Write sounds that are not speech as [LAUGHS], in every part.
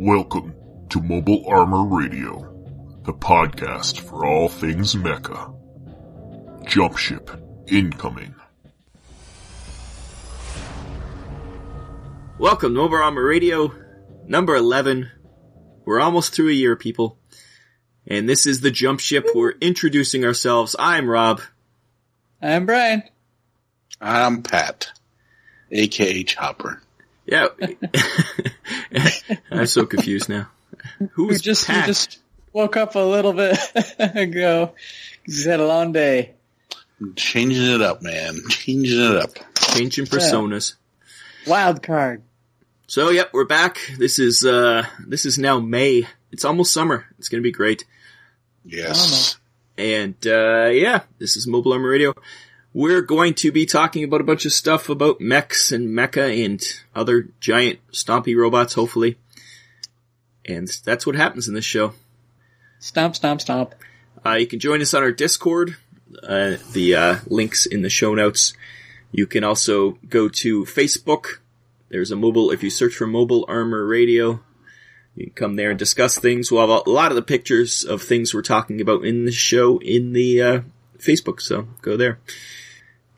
Welcome to Mobile Armor Radio, the podcast for all things mecha. Jump ship incoming. Welcome to Mobile Armor Radio, number 11. We're almost through a year, people. And this is the jump ship. We're introducing ourselves. I'm Rob. I'm Brian. I'm Pat, aka Chopper. Yeah. [LAUGHS] [LAUGHS] I'm so confused now. We Who's just we Pat? just woke up a little bit [LAUGHS] ago. He's had a long day. Changing it up, man. Changing it up. Changing personas. Wild card. So, yep, we're back. This is, uh, this is now May. It's almost summer. It's gonna be great. Yes. And, uh, yeah, this is Mobile Armor Radio. We're going to be talking about a bunch of stuff about mechs and mecha and other giant stompy robots, hopefully. And that's what happens in this show. Stomp, stomp, stomp. Uh, you can join us on our Discord. Uh, the uh, links in the show notes. You can also go to Facebook. There's a mobile. If you search for Mobile Armor Radio, you can come there and discuss things. We'll have a lot of the pictures of things we're talking about in the show in the uh, Facebook. So go there.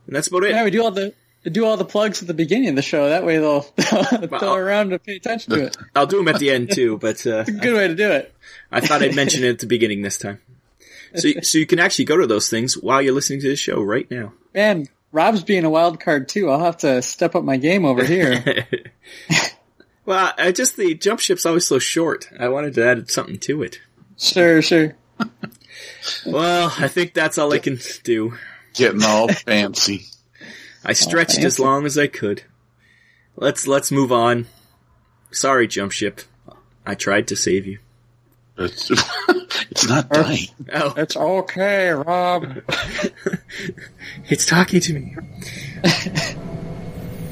And that's about it. Yeah, we do all the do all the plugs at the beginning of the show. That way they'll [LAUGHS] they'll around to pay attention to it. I'll do them at the end too, [LAUGHS] but uh, Good way to do it. I thought I'd mention it at the beginning this time. So, so you can actually go to those things while you're listening to the show right now. Man, Rob's being a wild card too. I'll have to step up my game over here. [LAUGHS] Well, I just the jump ship's always so short. I wanted to add something to it. sure, sure. Well, I think that's all I can do. Getting all fancy. [LAUGHS] I stretched as long as I could. Let's let's move on. Sorry, jump ship. I tried to save you. It's, [LAUGHS] it's not dying. Oh, It's okay, Rob. [LAUGHS] it's talking to me.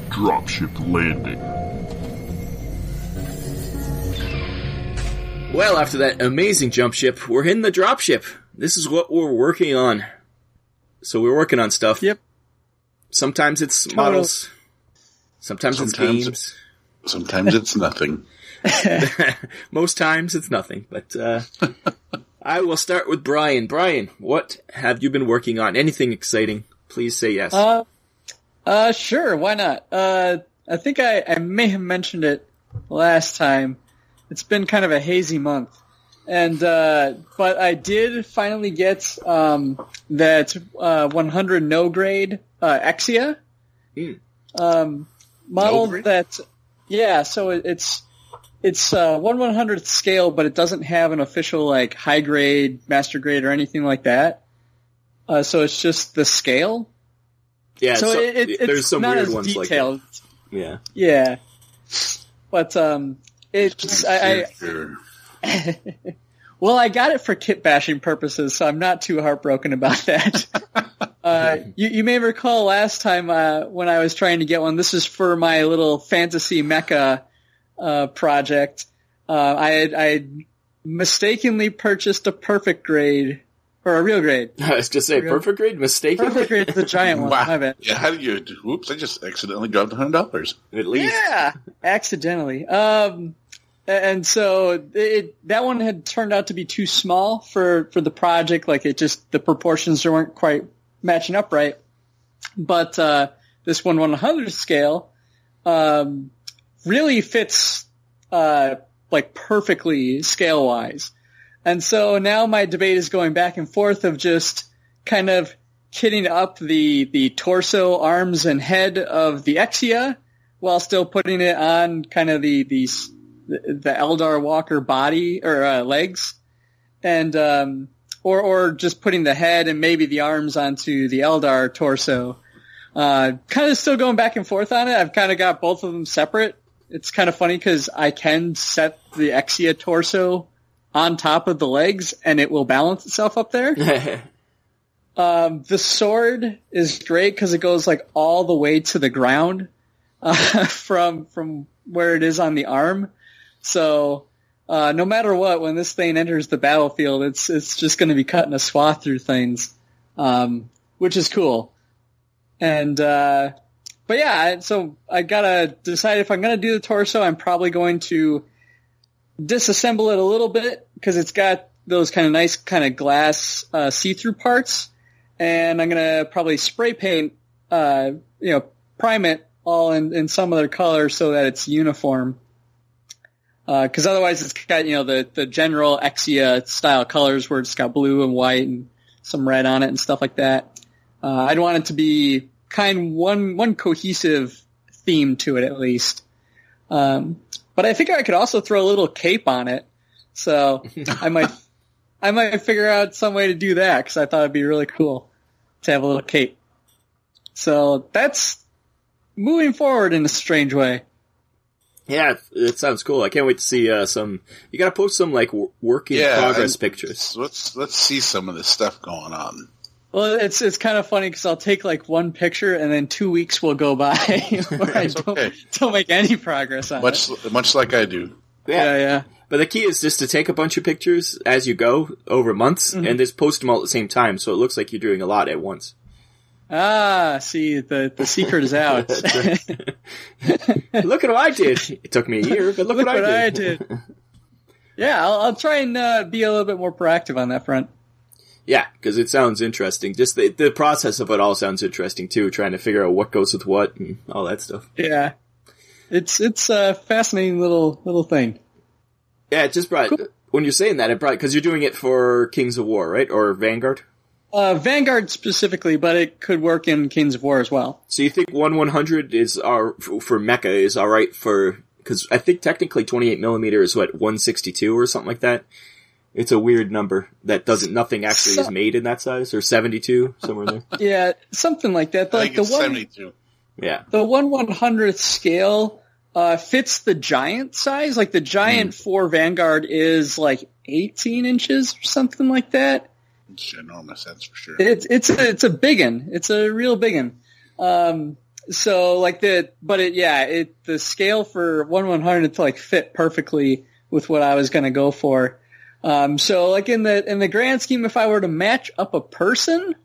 Dropship landing. Well, after that amazing jump ship, we're in the drop ship. This is what we're working on. So we're working on stuff. Yep. Sometimes it's models. Sometimes, Sometimes- it's games. Sometimes it's nothing. [LAUGHS] Most times it's nothing, but uh, [LAUGHS] I will start with Brian. Brian, what have you been working on? Anything exciting? Please say yes. Uh, uh, sure, why not? Uh, I think I, I may have mentioned it last time. It's been kind of a hazy month. And, uh, but I did finally get, um, that, uh, 100 no grade, uh, Exia. Hmm. Um, model grade? that, yeah, so it, it's, it's, uh, 1 100th scale, but it doesn't have an official, like, high grade, master grade, or anything like that. Uh, so it's just the scale. yeah, So, so- it, it, it's there's some not weird as ones detailed. like that. Yeah. Yeah, but um, it's I. I [LAUGHS] well, I got it for kit bashing purposes, so I'm not too heartbroken about that. [LAUGHS] uh, you, you may recall last time uh, when I was trying to get one. This is for my little fantasy mecha uh, project. Uh, I had I had mistakenly purchased a perfect grade or a real grade. [LAUGHS] I was just say Real- perfect grade mistake. Perfect grade is the giant one. Wow. My bad. Yeah, how did you? Whoops! I just accidentally dropped a hundred dollars. At least. Yeah, accidentally. Um, and so it that one had turned out to be too small for for the project. Like it just the proportions weren't quite matching up right. But uh, this one 100 scale um, really fits uh, like perfectly scale wise. And so now my debate is going back and forth of just kind of kitting up the the torso, arms, and head of the Exia while still putting it on kind of the the the Eldar Walker body or uh, legs, and um, or or just putting the head and maybe the arms onto the Eldar torso. Uh, kind of still going back and forth on it. I've kind of got both of them separate. It's kind of funny because I can set the Exia torso on top of the legs and it will balance itself up there. [LAUGHS] Um, the sword is great because it goes like all the way to the ground [LAUGHS] uh, from from where it is on the arm. So uh, no matter what, when this thing enters the battlefield, it's it's just going to be cutting a swath through things, um, which is cool. And uh, but yeah, so I gotta decide if I'm gonna do the torso. I'm probably going to disassemble it a little bit because it's got those kind of nice kind of glass uh, see-through parts, and I'm gonna probably spray paint, uh, you know, prime it all in, in some other color so that it's uniform. Because otherwise, it's got you know the the general Exia style colors where it's got blue and white and some red on it and stuff like that. Uh, I'd want it to be kind one one cohesive theme to it at least. Um, but I figure I could also throw a little cape on it, so I might [LAUGHS] I might figure out some way to do that because I thought it'd be really cool to have a little cape. So that's moving forward in a strange way. Yeah, it sounds cool. I can't wait to see uh, some. You got to post some like w- work in Yeah, progress and- pictures. Let's let's see some of this stuff going on. Well, it's it's kind of funny because I'll take like one picture and then two weeks will go by [LAUGHS] where I don't okay. don't make any progress on Much it. much like I do. Yeah, yeah. But the key is just to take a bunch of pictures as you go over months Mm-hmm. and just post them all at the same time, so it looks like you're doing a lot at once. Ah, see, the the secret is out. [LAUGHS] [LAUGHS] look at what I did. It took me a year, but look, Look what, what I I did. did. yeah, I'll, I'll try and uh, be a little bit more proactive on that front. Yeah, because it sounds interesting. Just the the process of it all sounds interesting too. Trying to figure out what goes with what and all that stuff. Yeah, it's it's a fascinating little little thing. Yeah, it just brought. When you're saying that, it brought because you're doing it for Kings of War, right, or Vanguard. Uh, Vanguard specifically, but it could work in Kings of War as well. So you think one one hundred is our for Mecha is all right for because I think technically twenty eight millimeter is what one sixty two or something like that. It's a weird number that doesn't nothing actually is made in that size or seventy two somewhere there. [LAUGHS] Yeah, something like that. I Like think the it's one, seventy two. Yeah, the one one hundredth scale uh, fits the giant size. Like the giant for Vanguard is like eighteen inches or something like that. It's enormous, that's for sure. It's it's a, it's a big one. It's a real big one. Um, so like the but it yeah it the scale for one one hundred to like fit perfectly with what I was gonna go for. Um, so like in the in the grand scheme, if I were to match up a person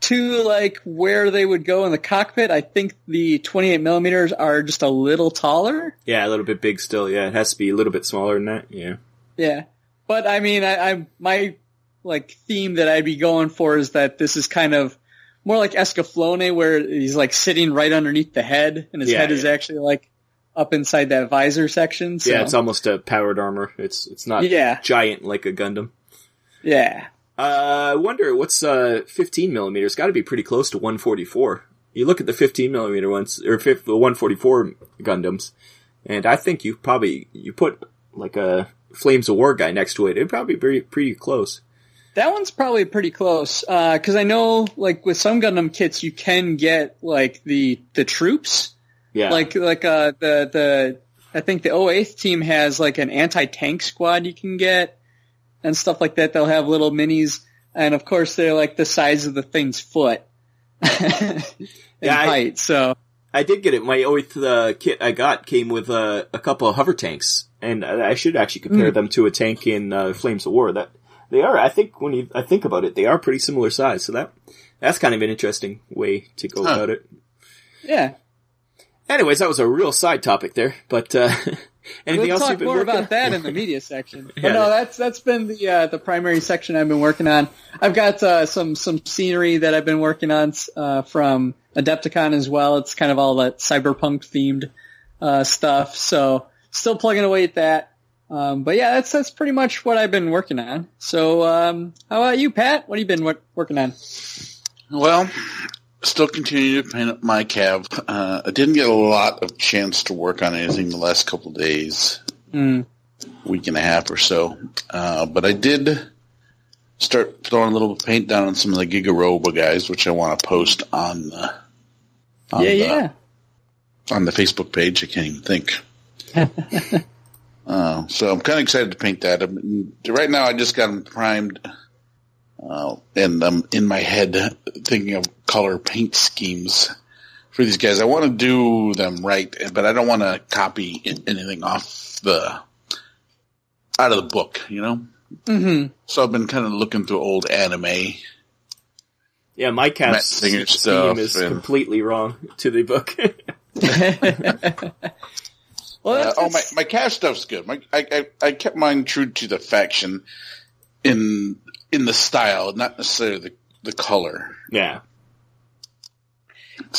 to like where they would go in the cockpit, I think the twenty eight millimeters are just a little taller. yeah, a little bit big still. Yeah, it has to be a little bit smaller than that. Yeah, Yeah, but I mean, I, I my like theme that I'd be going for is that this is kind of more like Escaflowne, where he's like sitting right underneath the head, and his Yeah, head is actually like up inside that visor section. So, yeah, it's almost a powered armor. It's it's not Yeah. giant like a Gundam. yeah. Uh, I wonder what's uh 15 millimeters. Got to be pretty close to 144. You look at the 15 millimeter ones or the 144 Gundams, and I think you probably you put like a Flames of War guy next to it. It'd probably be pretty, pretty close. That one's probably pretty close because I know like with some Gundam kits you can get like the the troops Yeah, like like uh the the I think the 08th team has like an anti tank squad you can get and stuff like that. They'll have little minis, and of course they're like the size of the thing's foot [LAUGHS] in Yeah, I- height. So I did get it. My Oath uh, kit I got came with uh, a couple of hover tanks, and I I should actually compare them to a tank in uh, Flames of War. That they are. I think when you I think about it, they are pretty similar size. So that that's kind of an interesting way to go Huh. about it. yeah, Anyways, that was a real side topic there. But uh, [LAUGHS] anything we'll else talk you've been more working about on? that in the media section. [LAUGHS] But no, that's that's been the uh, the primary section I've been working on. I've got uh, some some scenery that I've been working on uh, from Adepticon as well. It's kind of all that cyberpunk themed uh, stuff. So still plugging away at that. Um, but yeah, that's that's pretty much what I've been working on. So um, how about you, Pat? What have you been wor- working on? Well, still continue to paint up my cab. Uh, I didn't get a lot of chance to work on anything the last couple of days, Mm. week and a half or so. Uh, but I did start throwing a little paint down on some of the Giga Robo guys, which I want to post on the, on Yeah, the, yeah. on the Facebook page. I can't even think. [LAUGHS] uh, so I'm kind of excited to paint that. I'm, right now, I just got them primed, uh, and I'm in my head thinking of color paint schemes for these guys. I want to do them right, but I don't want to copy anything off the out of the book, you know. hmm So I've been kind of looking through old anime. Yeah, my Matt cat's Singer scheme stuff is and- completely wrong to the book. [LAUGHS] [LAUGHS] [LAUGHS] Well, Uh, that's, oh, my, my cash stuff's good. My, I, I, I kept mine true to the faction in in the style, not necessarily the, the color. Yeah.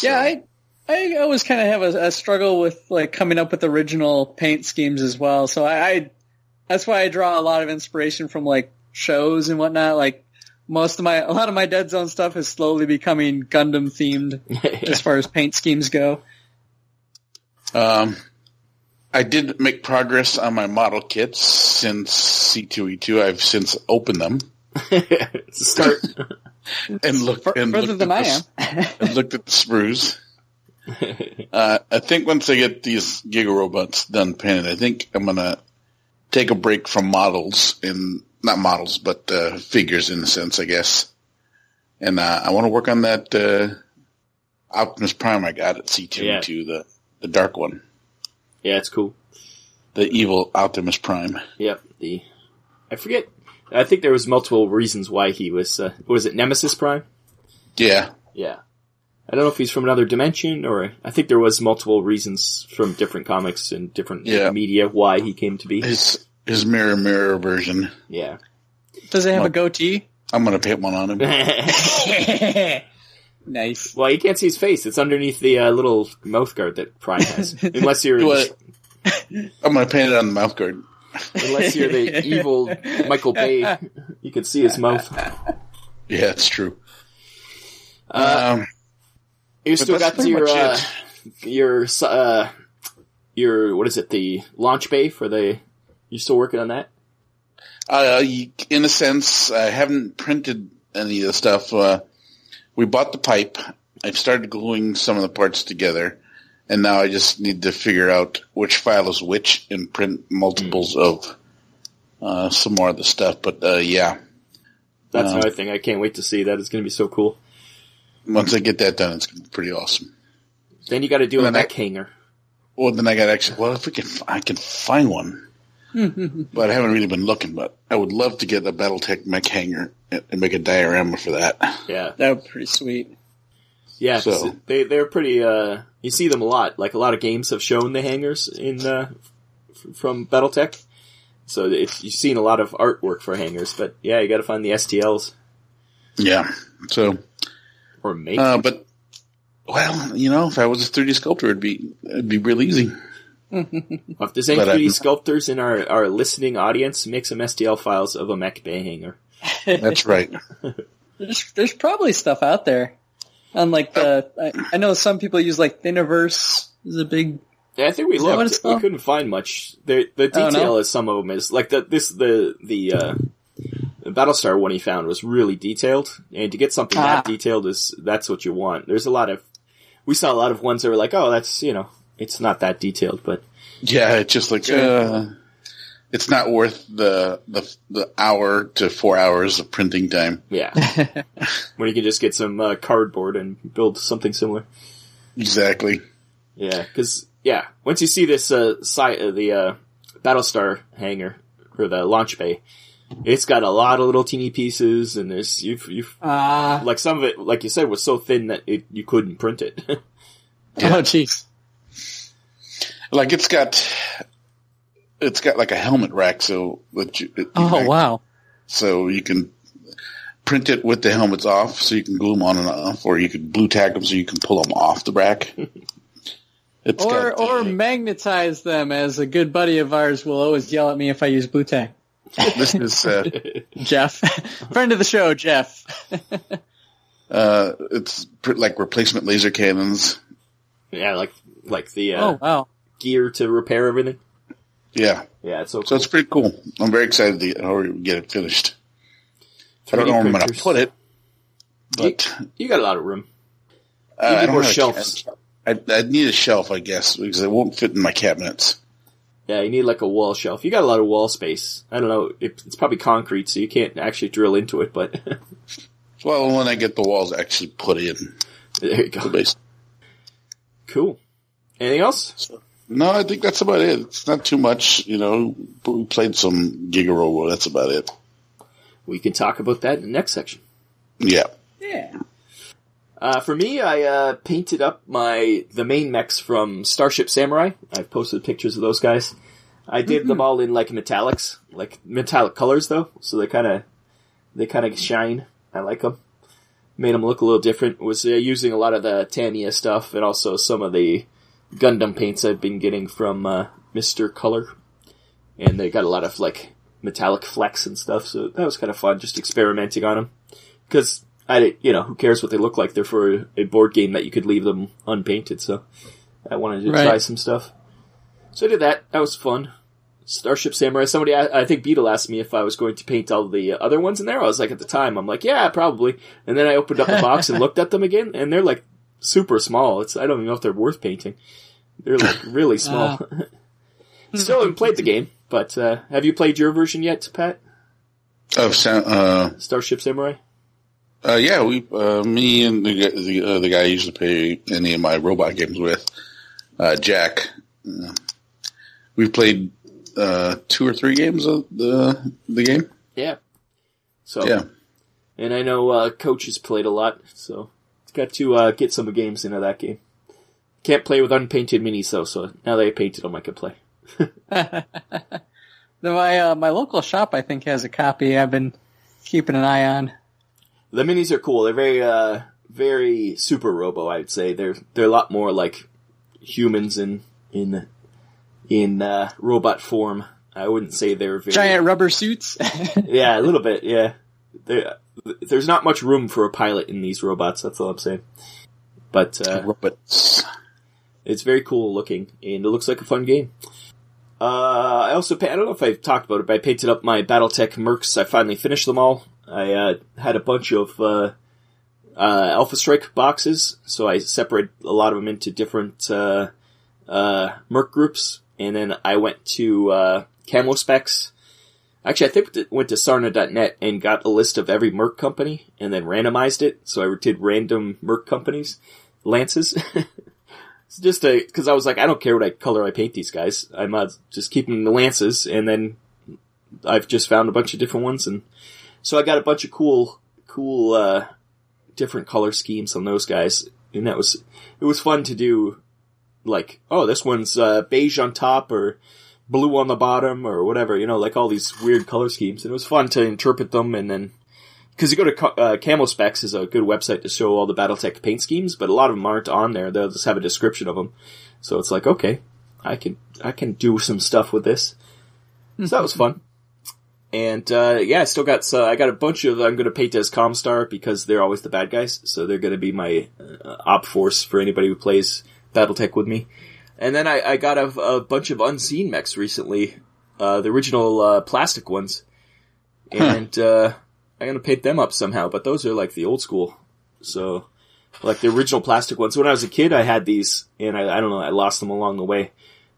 yeah, I I always kind of have a, a struggle with like coming up with original paint schemes as well. So I, I that's why I draw a lot of inspiration from like shows and whatnot. Like most of my a lot of my Dead Zone stuff is slowly becoming Gundam themed [LAUGHS] as far as paint schemes go. Um, I did make progress on my model kits since C2E2. I've since opened them [LAUGHS] Start. [LAUGHS] and looked and Further looked than at I the, am. and looked at the sprues. [LAUGHS] Uh, I think once I get these Giga robots done painted, I think I'm gonna take a break from models and not models, but uh, figures in a sense, I guess. And uh, I want to work on that uh, Optimus Prime I got at C2E2, the the dark one, Yeah, it's cool. the evil Optimus Prime. Yep. The I forget. I think there was multiple reasons why he was. Uh, was it Nemesis Prime? Yeah, Yeah. I don't know if he's from another dimension, or I think there was multiple reasons from different comics and different Yeah. media why he came to be. his his mirror mirror version. Yeah. Does it have a goatee? I'm gonna paint one on him. [LAUGHS] [LAUGHS] nice. well, you can't see his face. It's underneath the uh, little mouth guard that Prime has. [LAUGHS] Unless you're What? I'm gonna paint it on the mouth guard. unless you're the [LAUGHS] evil Michael Bay, you can see his mouth. Yeah, it's true. Uh, um, You still got your uh, your uh, your what is it? The launch bay for the. You still working on that? Uh, in a sense, I haven't printed any of the stuff. Uh, we bought the pipe. I've started gluing some of the parts together, and now I just need to figure out which file is which and print multiples of uh, some more of the stuff. But uh, yeah, That's Uh, another thing. I can't wait to see that. It's going to be so cool. once I get that done, it's gonna be pretty awesome. Then you got to do a Then I- hanger. Well, then I got actually. Well, if we can, I can find one, [LAUGHS] but I haven't really been looking. But I would love to get a BattleTech mech hanger and and make a diorama for that. Yeah, That would be pretty sweet. Yeah, So- they they're pretty. Uh, you see them a lot. Like a lot of games have shown the hangers in uh, f- from BattleTech. So it's, you've seen a lot of artwork for hangers, but yeah, you got to find the STLs Yeah. So, or make. uh, but well, you know, if I was a 3D sculptor, it'd be it'd be real easy. If there's any but, uh, 3D sculptors in our, our listening audience, make some STL files of a mech bay hanger. That's [LAUGHS] right. There's there's probably stuff out there. Unlike the, I, I know some people use like Thingiverse is a big. Yeah, I think we Is that what looked. We couldn't find much. The the Oh, detail no? of some of them is like the this the the uh, the Battlestar one he found was really detailed, and to get something Ah. that detailed is that's what you want. There's a lot of we saw a lot of ones that were like, oh, that's you know, it's not that detailed, but Yeah, it's just like uh, it's not worth the the the hour to four hours of printing time. yeah, [LAUGHS] when you can just get some uh, cardboard and build something similar. Exactly. Yeah, because yeah, once you see this uh, site, uh, the uh, Battlestar hangar or the launch bay, it's got a lot of little teeny pieces, and there's you've you've Ah. like some of it, like you said, was so thin that it, you couldn't print it. Yeah. [LAUGHS] Oh jeez. Like it's got it's got like a helmet rack, so that you, it- Oh wow. so you can print it with the helmets off, so you can glue them on and off, or you can blue tack them so you can pull them off the rack. [LAUGHS] It's Or got, or uh, magnetize them, as a good buddy of ours will always yell at me if I use blue tack. [LAUGHS] this is uh, [LAUGHS] Jeff, friend of the show, Jeff. uh, it's pr- like replacement laser cannons. yeah, like like the uh, oh wow. Gear to repair everything. Yeah, Yeah, it's so, so it's pretty cool. I'm very excited to get, get it finished. I don't know where I'm going to put it, but You got a lot of room. uh, need more shelves. I, I need a shelf, I guess, because it won't fit in my cabinets. Yeah, you need like a wall shelf. You got a lot of wall space. I don't know. It, it's probably concrete, so you can't actually drill into it. But [LAUGHS] Well, when I get the walls actually put in there you go. Cool. Anything else? No, I think that's about it. It's not too much, you know. But we played some Giga Robo. That's about it. We can talk about that in the next section. Yeah. Yeah. Uh, for me, I uh, painted up my the main mechs from Starship Samurai. I've posted pictures of those guys. I did them all in like metallics, like metallic colors though, so they kind of they kind of shine. I like them. Made them look a little different. Was uh, using a lot of the Tamiya stuff and also some of the Gundam paints I've been getting from uh, Mister Color, and they got a lot of like metallic flecks and stuff. So that was kind of fun, just experimenting on them. Because I, you know, who cares what they look like? They're for a board game that you could leave them unpainted. So I wanted to Right. try some stuff. So I did that. That was fun. Starship Samurai. Somebody, I, I think Beetle asked me if I was going to paint all the other ones in there. I was like, at the time, I'm like, yeah, probably. And then I opened up the box and [LAUGHS] looked at them again, and they're like super small. It's I don't even know if they're worth painting. They're like [LAUGHS] really small. [LAUGHS] Still haven't played the game, but uh, have you played your version yet, Pat? Of Sa- uh, Starship Samurai. uh, yeah, we, uh, me and the, guy- the, uh, the guy I usually play any of my robot games with, uh, Jack, we've played, uh, two or three games of the, the game. Yeah. So Yeah. and I know uh, Coach has played a lot, so got to uh, get some games into that game. Can't play with unpainted minis though, so now that I painted them, I can play. [LAUGHS] My uh, my local shop, I think, has a copy. I've been keeping an eye on. The minis are cool. They're very, uh, very super robo. I'd say they're they're a lot more like humans in in in uh, robot form. I wouldn't say they're very Giant rubber suits. [LAUGHS] Yeah, a little bit. Yeah, there, there's not much room for a pilot in these robots. That's all I'm saying. But uh, Robots. it's very cool looking, and it looks like a fun game. Uh, I also I don't know if I've talked about it, but I painted up my BattleTech Mercs. I finally finished them all. I uh, had a bunch of uh, uh, Alpha Strike boxes, so I separated a lot of them into different uh, uh, Merc groups, and then I went to uh, Camo Specs. Actually, I think went to Sarna.net and got a list of every Merc company, and then randomized it. So I did random Merc companies, lances. [LAUGHS] It's just a because I was like, I don't care what I color I paint these guys. I might just keeping the lances, and then I've just found a bunch of different ones, and so I got a bunch of cool, cool, uh, different color schemes on those guys, and that was it was fun to do. Like, oh, this one's uh, beige on top, or blue on the bottom, or whatever. You know, like all these weird color schemes, and it was fun to interpret them, and then because you go to uh, Camo Specs is a good website to show all the BattleTech paint schemes, but a lot of them aren't on there. They'll just have a description of them. So it's like, okay, I can I can do some stuff with this. So that was [LAUGHS] fun. And uh, yeah, I still got so I got a bunch of I'm going to paint as Comstar because they're always the bad guys, so they're going to be my uh, op force for anybody who plays BattleTech with me. And then I, I got a, a bunch of unseen mechs recently, uh, the original uh, plastic ones, [LAUGHS] and uh, I'm gonna paint them up somehow. But those are like the old school, so like the original plastic ones. When I was a kid, I had these, and I, I don't know, I lost them along the way,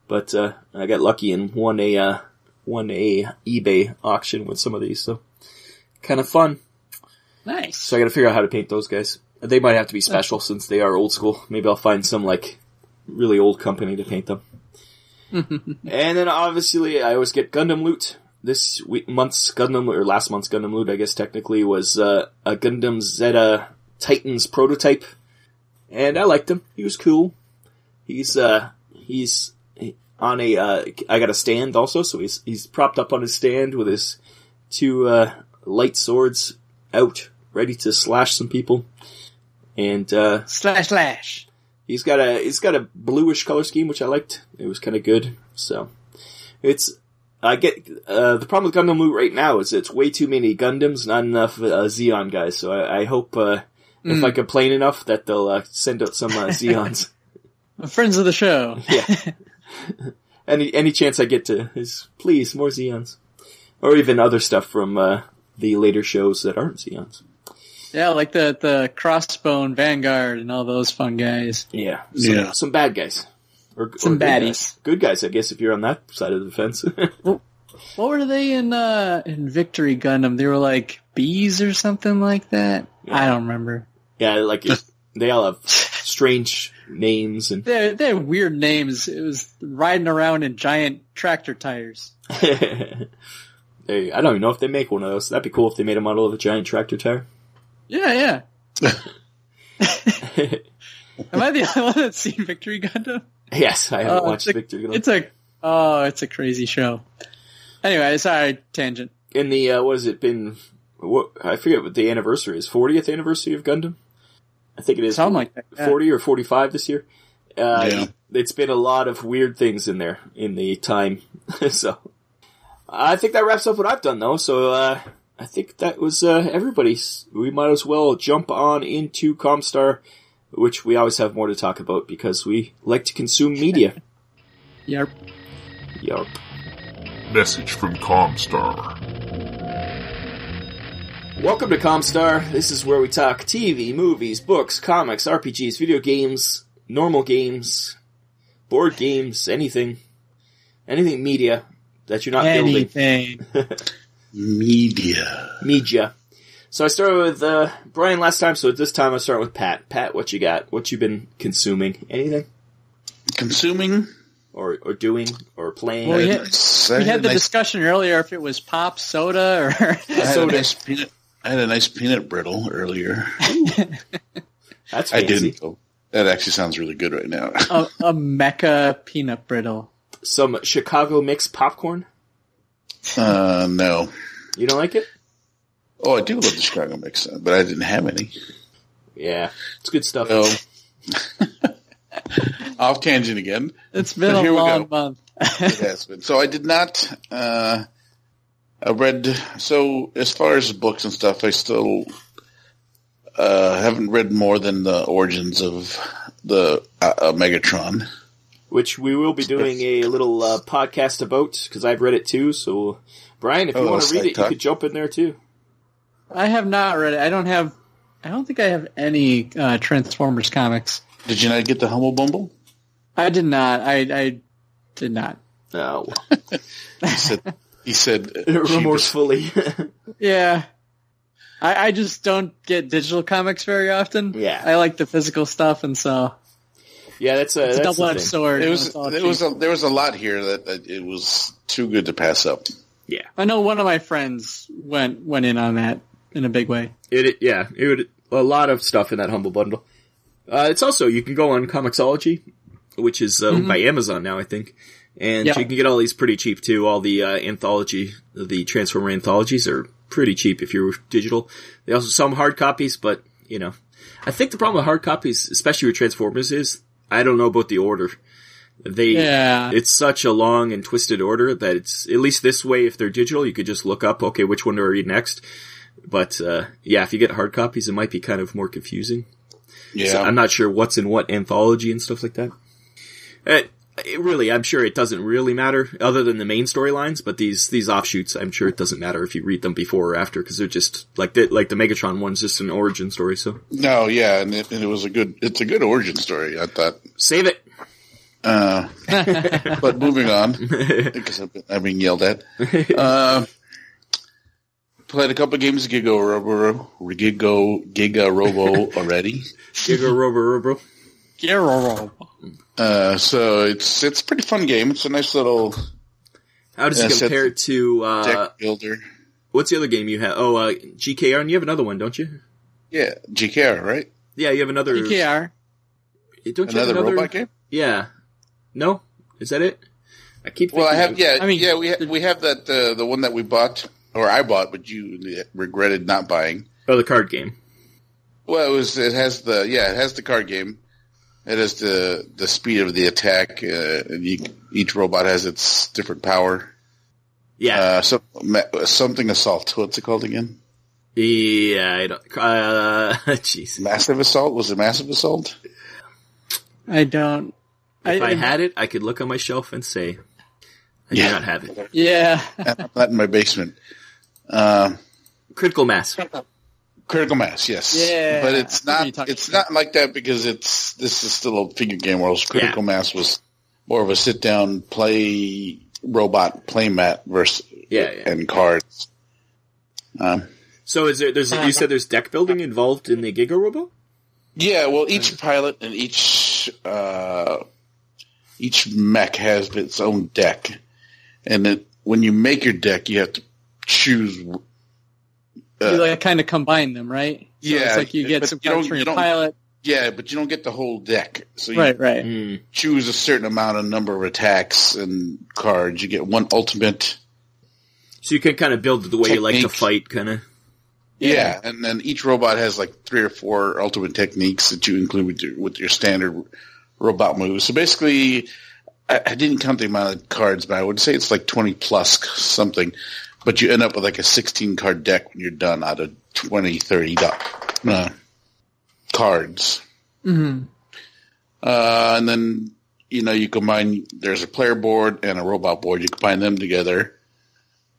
but uh, I got lucky and won a uh, won a eBay auction with some of these, so kind of fun. nice. So I got to figure out how to paint those guys. They might have to be special since they are old school. Maybe I'll find some like really old company to paint them. [LAUGHS] and then obviously I always get Gundam loot. This week, month's Gundam or last month's Gundam loot, I guess technically was uh, a Gundam Zeta Titans prototype, and I liked him. He was cool. He's uh he's on a uh, I got a stand also, so he's he's propped up on his stand with his two uh, light swords out, ready to slash some people. And uh, Slash slash. He's got a he's got a bluish color scheme, which I liked. It was kind of good. So it's I get uh, the problem with Gundam Loot right now is it's way too many Gundams, not enough uh, Zeon guys. So I, I hope uh, if I complain enough that they'll uh, send out some uh, Zeons. [LAUGHS] Friends of the show. yeah. [LAUGHS] any any chance I get to is please more Zeons, or even other stuff from uh, the later shows that aren't Zeons. Yeah, like the the Crossbone Vanguard and all those fun guys. Yeah, some, Yeah. some bad guys. Or, Some or good baddies. guys. Good guys, I guess, if you're on that side of the fence. [LAUGHS] What were they in uh in Victory Gundam? They were like bees or something like that. I don't remember. yeah, like they all have strange names and They they had weird names. It was riding around in giant tractor tires. [LAUGHS] they, I don't even know if they make one of those. That'd be cool if they made a model of a giant tractor tire. Yeah, yeah. [LAUGHS] Am I the only one that's seen Victory Gundam? yes, I haven't Oh, watched it's a- Victor. It's a oh, it's a crazy show. Anyway, sorry, tangent. in the uh, what has it been? What I forget what the anniversary is. 40th anniversary of Gundam. I think it is Something like that. yeah. 40 or 45 this year. Uh, Yeah. It's been a lot of weird things in there in the time. [LAUGHS] so I think that wraps up what I've done though. So uh, I think that was uh, everybody's. We might as well jump on into Comstar, which we always have more to talk about because we like to consume media. [LAUGHS] Yarp. Yarp. Message from Comstar. Welcome to Comstar. This is where we talk TV, movies, books, comics, RPGs, video games, normal games, board games, anything, anything media that you're not building. [LAUGHS] Anything. Media. Media. So I started with uh, Brian last time, so this time I start with Pat. Pat, what you got? What you been consuming? Anything? Consuming. Or, or doing? Or playing? Well, we had had- nice- I We had had the nice- discussion earlier if it was pop, soda, or I had a [LAUGHS] nice peanut. I had a nice peanut brittle earlier. [LAUGHS] That's I didn't. though. That actually sounds really good right now. a, a mecha peanut brittle. Some Chicago mixed popcorn? Uh, no. You don't like it? Oh, I do love the Chicago mix, uh, but I didn't have any. Yeah. It's good stuff. So, [LAUGHS] off tangent again. It's been But a here we long month. It has been. So I did not. Uh, I read. So as far as books and stuff, I still uh, haven't read more than the origins of the uh, uh, Megatron. Which we will be doing a little uh, podcast about because I've read it too. So, Brian, if you Oh, want to read it, you talk. could jump in there too. I have not read it. I don't have. I don't think I have any uh, Transformers comics. Did you not get the Humble Bundle? I did not. I I did not. Oh, [LAUGHS] He said. He said. uh, [LAUGHS] remorsefully. [LAUGHS] Yeah. I, I just don't get digital comics very often. Yeah. I like the physical stuff, and so yeah, that's a, it's a that's the double edged thing. sword. It was. it's all There was. A, there was a lot here that, that it was too good to pass up. Yeah, I know one of my friends went went in on that in a big way. it, it- yeah, it would a lot of stuff in that humble bundle. Uh, it's also you can go on Comixology, which is uh, owned by Amazon now, I think, and Yeah. you can get all these pretty cheap too. All the uh, anthology, the Transformer anthologies are pretty cheap if you're digital. They also sell them hard copies, but you know, I think the problem with hard copies, especially with Transformers, is I don't know about the order. They, Yeah. it's such a long and twisted order that it's at least this way. If they're digital, you could just look up, okay, which one do I read next? But uh, yeah, if you get hard copies, it might be kind of more confusing. Yeah. So I'm not sure what's in what anthology and stuff like that. Uh, it really, I'm sure it doesn't really matter other than the main storylines, but these, these offshoots, I'm sure it doesn't matter if you read them before or after because they're just like the, like the Megatron one's just an origin story. So no. Yeah. And it, and it was a good. It's a good origin story. I thought. save it. Uh, [LAUGHS] but moving on, [LAUGHS] because I've been, I've been yelled at. Uh, played a couple games of Giga Robo, Giga, Giga Robo already. Giga Robo Robo. Geralt. Uh, so it's it's a pretty fun game. It's a nice little How does it so- compare to, uh, deck builder. what's the other game you have? Oh, uh, GKR, and you have another one, don't you? Yeah, GKR, right? Yeah, you have another. PKR. Don't you have Another, another robot game. Yeah. No? Is that it? I keep Well, I have of- yeah, I mean- yeah. We ha- we have that uh, the one that we bought or I bought, but you regretted not buying. Oh, the card game. Well, it was. It has the yeah. It has the card game. It has the the speed of the attack. Uh, and you, each robot has its different power. Yeah. Uh, so, ma- something assault. What's it called again? yeah, I don't, uh, [LAUGHS] jeez. Massive assault. Was it massive assault? I don't. If I, had it, I could look on my shelf and say, I Yeah. do not have it. Yeah. [LAUGHS] not in my basement. Uh, Critical mass. Critical mass. Yes. Yeah, But it's I know what not. It's not like that because it's this is still a figure game. Whereas critical Yeah. mass was more of a sit down play robot play mat versus Yeah, yeah. and cards. Um, So is there, there's, you said there's deck building involved in the Giga Robo? Yeah, well, each pilot and each uh, each mech has its own deck, and it, when you make your deck, you have to choose. You like kind of combine them, right? So Yeah, It's like you get some you cards don't- you your don't- pilot. Yeah, but you don't get the whole deck. So you Right, right. Hmm. choose a certain amount of number of attacks and cards. You get one ultimate. So you can kind of build it the way you like to fight, kind of. Yeah. and then each robot has like three or four ultimate techniques that you include with your with your standard robot moves. So basically, I, I didn't count the amount of cards, but I would say it's like twenty plus something. But you end up with like a sixteen card deck when you're done out of 20, 30 do- uh, cards. hmm Uh, and then, you know, you combine, there's a player board and a robot board. You combine them together.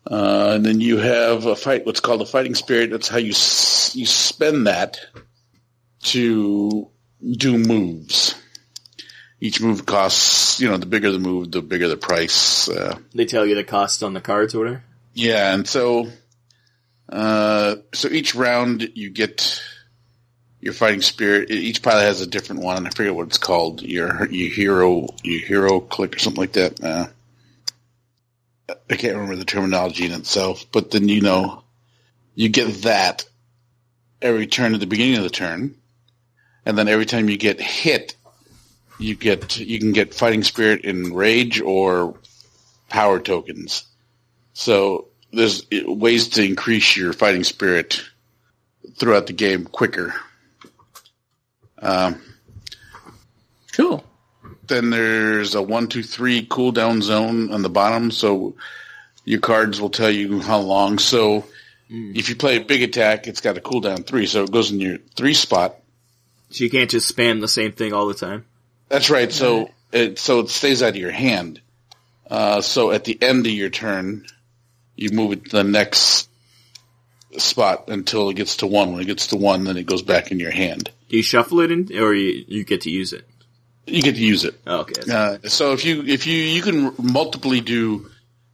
Uh, and then you have a fight, what's called a fighting spirit. That's how you, s- you spend that to do moves. Each move costs, you know, the bigger the move, the bigger the price. Uh, They tell you the cost on the cards or whatever. Yeah, and so, uh, so each round you get your fighting spirit. Each pilot has a different one. and I forget what it's called. Your your hero your hero click or something like that. Uh, I can't remember the terminology in itself, but then you know you get that every turn at the beginning of the turn, and then every time you get hit, you get you can get fighting spirit in rage or power tokens. So there's ways to increase your fighting spirit throughout the game quicker. Um, Cool. then there's a one, two, three cooldown zone on the bottom, so your cards will tell you how long. So if you play a big attack, it's got a cooldown three, so it goes in your three spot. So you can't just spam the same thing all the time. That's right. So it so it stays out of your hand. Uh, so at the end of your turn, you move it to the next spot until it gets to one. When it gets to one, then it goes back in your hand. Do you shuffle it in, or you, you get to use it? You get to use it. Oh, okay. Uh, so if you if you you can multiply do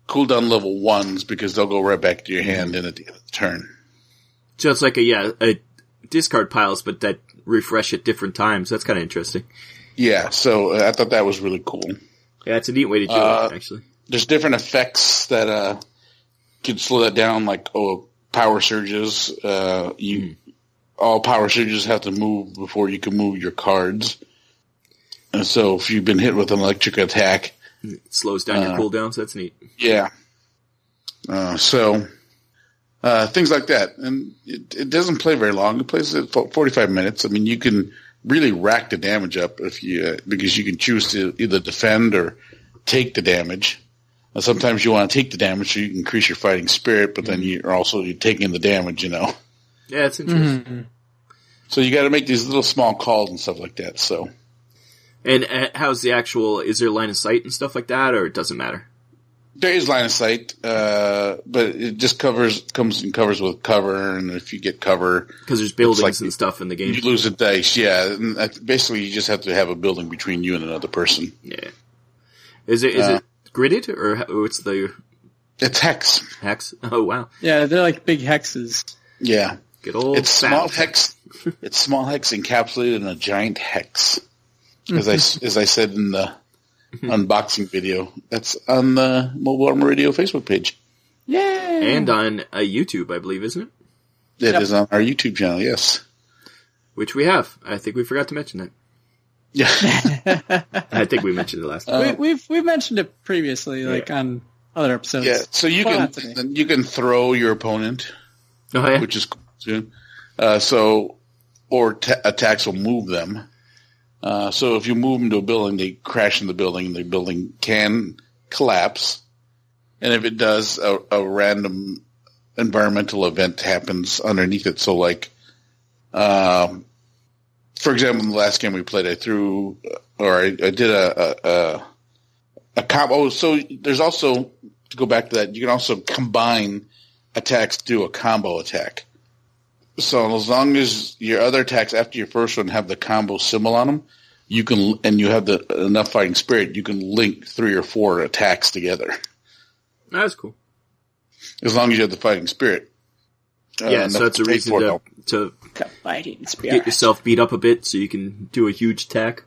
cooldown level ones because they'll go right back to your hand in at the end of the turn. So it's like a yeah, a discard piles, but that refresh at different times. That's kind of interesting. Yeah. So uh, I thought that was really cool. Yeah, it's a neat way to do Uh, it. Actually, there's different effects that uh can slow that down, like oh power surges. Uh, you all power surges have to move before you can move your cards. And so if you've been hit with an electric attack, it slows down your uh, cooldowns. That's neat. yeah. Uh, so uh, things like that, and it, it doesn't play very long. It plays at 45 minutes. I mean, you can really rack the damage up if you uh, because you can choose to either defend or take the damage. Now, sometimes you want to take the damage so you can increase your fighting spirit, but then you're also you're taking the damage, you know. Yeah, it's interesting. Mhm. So you got to make these little small calls and stuff like that. So And uh, how's the actual? Is there line of sight and stuff like that, or it doesn't matter? there is line of sight, uh, but it just covers comes and covers with cover, and if you get cover, Because there's buildings like- and stuff in the game. you lose a dice. Yeah, and basically you just have to have a building between you and another person. Yeah. Is it is Uh, it gridded or how- what's the It's hex. hex? [LAUGHS] Oh wow, Yeah, they're like big hexes. Yeah, good old. it's small hex. [LAUGHS] It's small hex encapsulated in a giant hex. As I [LAUGHS] as I said in the unboxing video, that's on the Mobile Armor Radio Facebook page. Yay! and on uh, YouTube, I believe, isn't it? It Yep. is on our YouTube channel. Yes. Which we have. I think we forgot to mention that. Yeah. [LAUGHS] I think we mentioned it last time. we, we've we've mentioned it previously, like on other episodes. yeah. So you Well, can you can throw your opponent. oh yeah. which is cool. Uh, so, or ta attacks will move them. Uh, so if you move them to a building, they crash in the building. The building can collapse, and if it does, a, a random environmental event happens underneath it. So, like, um, for example, in the last game we played, I threw, or I, I did a, a, a, a combo. So there's also to go back to that. You can also combine attacks to do a combo attack. So as long as your other attacks after your first one have the combo symbol on them, you can, and you have the enough fighting spirit, you can link three or four attacks together. That's cool. As long as you have the fighting spirit. Uh, yeah, so that's a reason to, to Got fighting get yourself beat up a bit so you can do a huge attack.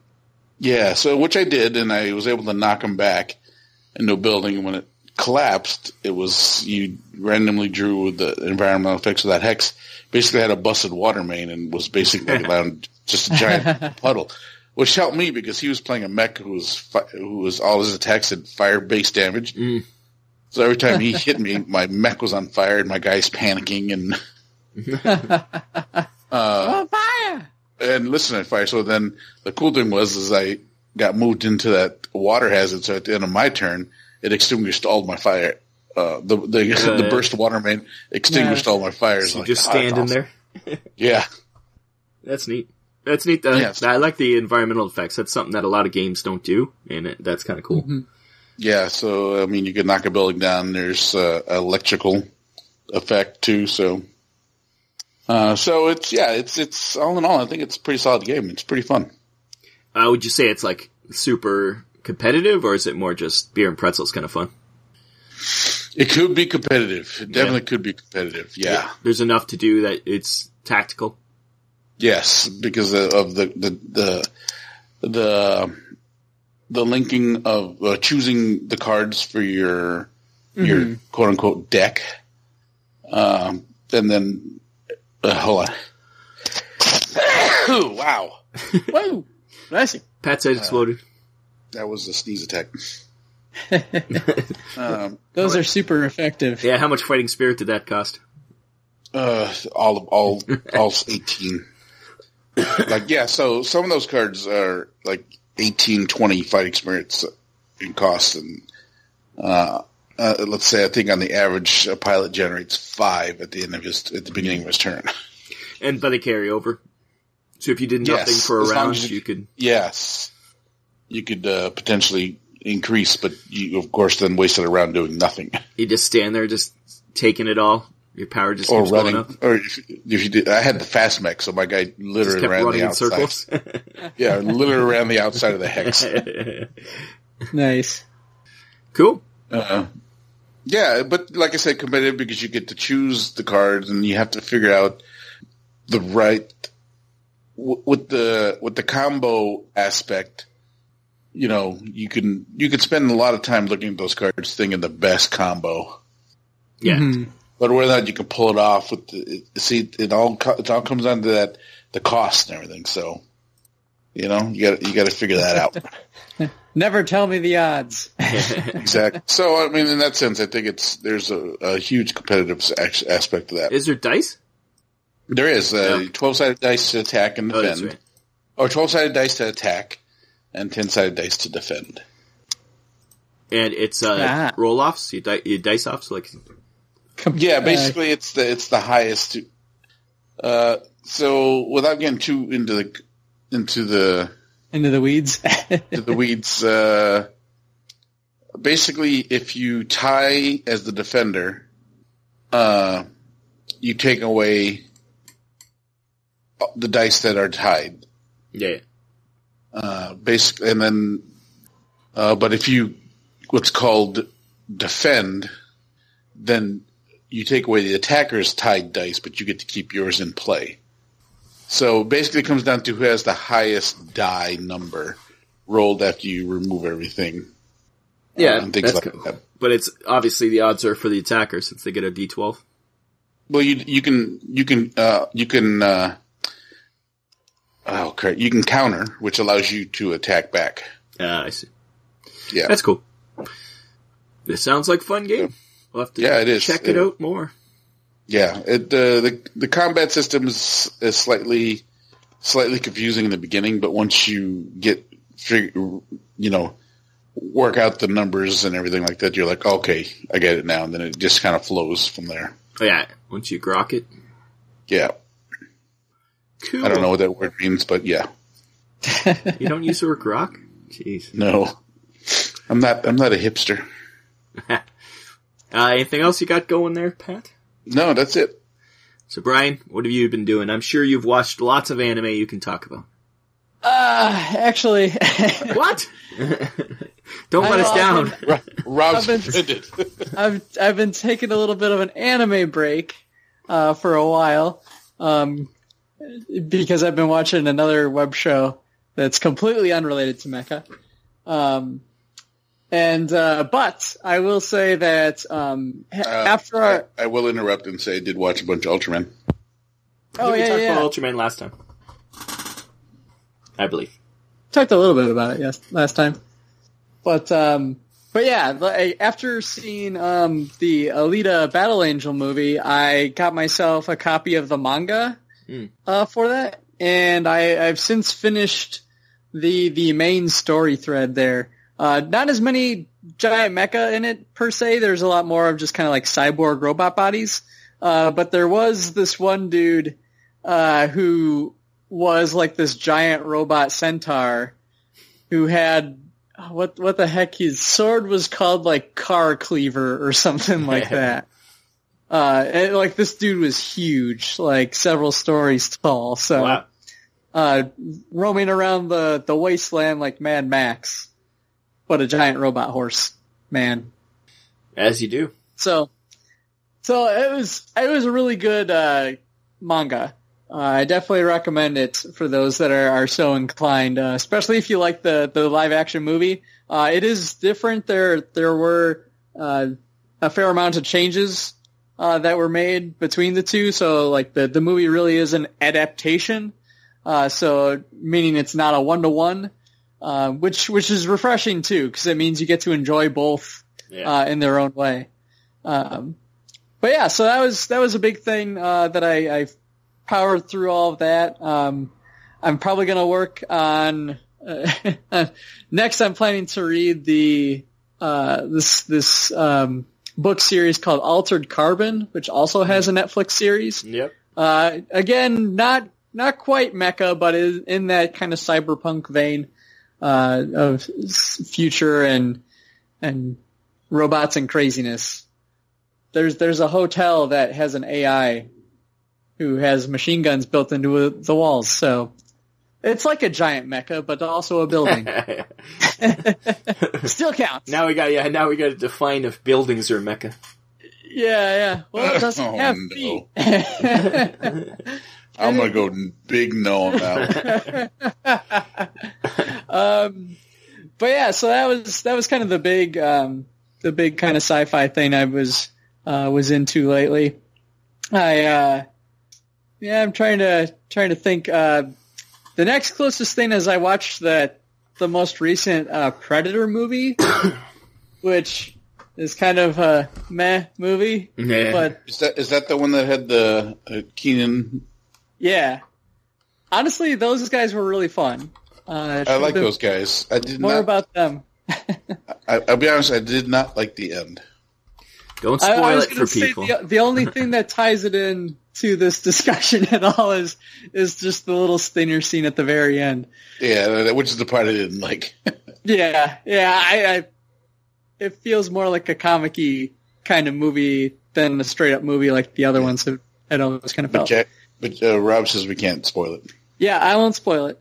Yeah, so which I did, and I was able to knock him back into a building when it collapsed, it was you randomly drew the environmental effects of that hex. Basically, had a busted water main and was basically around [LAUGHS] just a giant puddle, which helped me because he was playing a mech who was fi- who was all his attacks had fire based damage. Mm. So every time he [LAUGHS] hit me, my mech was on fire and my guy's panicking and [LAUGHS] Oh, fire! and listen at fire. So then the cool thing was is I got moved into that water hazard. So at the end of my turn, it extinguished all my fire. Uh, the the, Yeah, the yeah. burst water main extinguished all my fires. So Like, just ah, that's stand in awesome. there. Yeah, That's neat. That's neat. Uh, Yes. I like the environmental effects. That's something that a lot of games don't do, and it, that's kind of cool. yeah. So I mean, you could knock a building down. There's uh, electrical effect too. So. Uh, so it's yeah, it's it's all in all, I think it's a pretty solid game. It's pretty fun. Uh, would you say it's like super competitive, or is it more just beer and pretzels kind of fun? It could be competitive. It definitely could be competitive. Yeah. There's enough to do that it's tactical. Yes, because of the the the the, the linking of uh, choosing the cards for your your quote unquote deck, um, and then uh, hold on. wow, [LAUGHS] Whoa! Nice. Pat's head exploded. that was a sneeze attack. [LAUGHS] um, Those are super effective. Yeah, how much fighting spirit did that cost? Uh, all of all, [LAUGHS] all eighteen. like yeah, so some of those cards are like 18, 20 fight experience in cost, and uh, uh, let's say I think on the average, a pilot generates five at the end of his at the beginning of his turn. And but they carry over. So if you did nothing Yes, for a round, you- you could. yes, you could uh, potentially increase, but you of course then wasted a round doing nothing You just stand there, just taking it all. Your power just or keeps going running. up. Or if, if you did, I had the fast mech, so my guy Just literally kept ran running the in outside. circles. [LAUGHS] [LAUGHS] Yeah, literally ran the outside of the hex. [LAUGHS] Nice. cool. Uh, yeah, but like I said, competitive because you get to choose the cards and you have to figure out the right with the with the combo aspect. You know, you can you can spend a lot of time looking at those cards, thinking the best combo, Yeah. Mhm. but whether or not you can pull it off with the see it all it all comes down to that the cost and everything. So, you know, you got you got to figure that out. [LAUGHS] Never tell me the odds. [LAUGHS] exactly. So, I mean, in that sense, I think it's there's a, a huge competitive aspect to that. Is there dice? There is a Yeah. 12 sided dice to attack and Oh, defend, right. or 12 sided dice to attack, and 10 sided dice to defend. And it's uh, Ah. roll offs. You, di- you dice offs like Yeah, uh, basically, it's the it's the highest. Uh, so without getting too into the into the into the weeds. [LAUGHS] to the weeds, uh, basically, if you tie as the defender, uh, you take away the dice that are tied. yeah. yeah. Uh, basically, and then, uh, but if you what's called defend, then you take away the attacker's tied dice, but you get to keep yours in play. So basically, it comes down to who has the highest die number rolled after you remove everything. Yeah, and things like cool. that. But it's obviously the odds are for the attacker since they get a D12. Well, you you can you can uh, you can uh, oh you can counter, which allows you to attack back. Uh, I see. Yeah, That's cool. This sounds like fun game. We'll have to Yeah, it is. check it Uh, out more. Yeah, it, uh, the the combat system is, is slightly slightly confusing in the beginning, but once you get fig- you know work out the numbers and everything like that, you're like, okay, I get it now, and then it just kind of flows from there. Oh, yeah, once you grok it. Yeah, Cool. I don't know what that word means, but yeah, [LAUGHS] You don't use the word grok? Jeez. no, I'm not I'm not a hipster. [LAUGHS] Uh, anything else you got going there, Pat? No, that's it. So, Brian, what have you been doing? I'm sure you've watched lots of anime you can talk about. uh, actually, [LAUGHS] What? [LAUGHS] don't I let know, us down. Ro- Rob's I've been- offended. [LAUGHS] I've I've been taking a little bit of an anime break uh, for a while um, because I've been watching another web show that's completely unrelated to Mecha. Um, And uh, but I will say that um, Uh, after our I, I will interrupt and say I did watch a bunch of Ultraman. oh we yeah talked yeah about Ultraman last time. I believe. talked a little bit about it yes last time, but um, but yeah, after seeing um, the Alita Battle Angel movie, I got myself a copy of the manga Hmm. uh, for that, and I, I've since finished the the main story thread there. Uh, not as many giant mecha in it per se. There's a lot more of just kind of like cyborg robot bodies. Uh, but there was this one dude uh, who was like this giant robot centaur who had what what the heck his sword was called like car cleaver or something [LAUGHS] like that. Uh, and, like this dude was huge, like several stories tall. So Wow. uh, roaming around the, the wasteland like Mad Max, but a giant robot horse man. As you do. So, so it was it was a really good uh, manga. Uh, I definitely recommend it for those that are, are so inclined, uh, especially if you like the, the live action movie. Uh, it is different. There there were uh, a fair amount of changes uh, that were made between the two. So like the the movie really is an adaptation. Uh, so meaning it's not a one to one, which which is refreshing too because it means you get to enjoy both Yeah. uh, in their own way. Um, but yeah, so that was that was a big thing uh, that I, I powered through all of that. Um, I'm probably going to work on uh, [LAUGHS] next. I'm planning to read the uh, this this um, book series called Altered Carbon, which also has a Netflix series. yep. Uh, again, not not quite mecha, but is in that kind of cyberpunk vein uh, of future and and robots and craziness. There's there's a hotel that has an AI who has machine guns built into uh, the walls, so it's like a giant mecha, but also a building. [LAUGHS] Still counts. now we got yeah. Now we got to define if buildings are mecha. Yeah, yeah. Well, it doesn't [LAUGHS] Oh, have no. feet. [LAUGHS] I'm gonna go big no on that. [LAUGHS] um, but yeah, so that was that was kind of the big um, the big kind of sci-fi thing I was uh, was into lately. I uh, yeah, I'm trying to trying to think. Uh, the next closest thing is I watched the the most recent uh, Predator movie, [COUGHS] which is kind of a meh movie, Yeah. but Is that is that the one that had the uh, Keenan? Yeah. Honestly, those guys were really fun. Uh, I like those guys. I did More not. about them. [LAUGHS] I, I'll be honest. I did not like the end. Don't I- I spoil was it for say people. The, the only [LAUGHS] thing that ties it in to this [LAUGHS] discussion at all is is just the little stinger scene at the very end. Yeah, which is the part I didn't like. Yeah, yeah. I, I it feels more like a comic-y kind of movie than a straight up movie like the other ones have had always kind of But. Jack, but uh, Rob says we can't spoil it Yeah, I won't spoil it.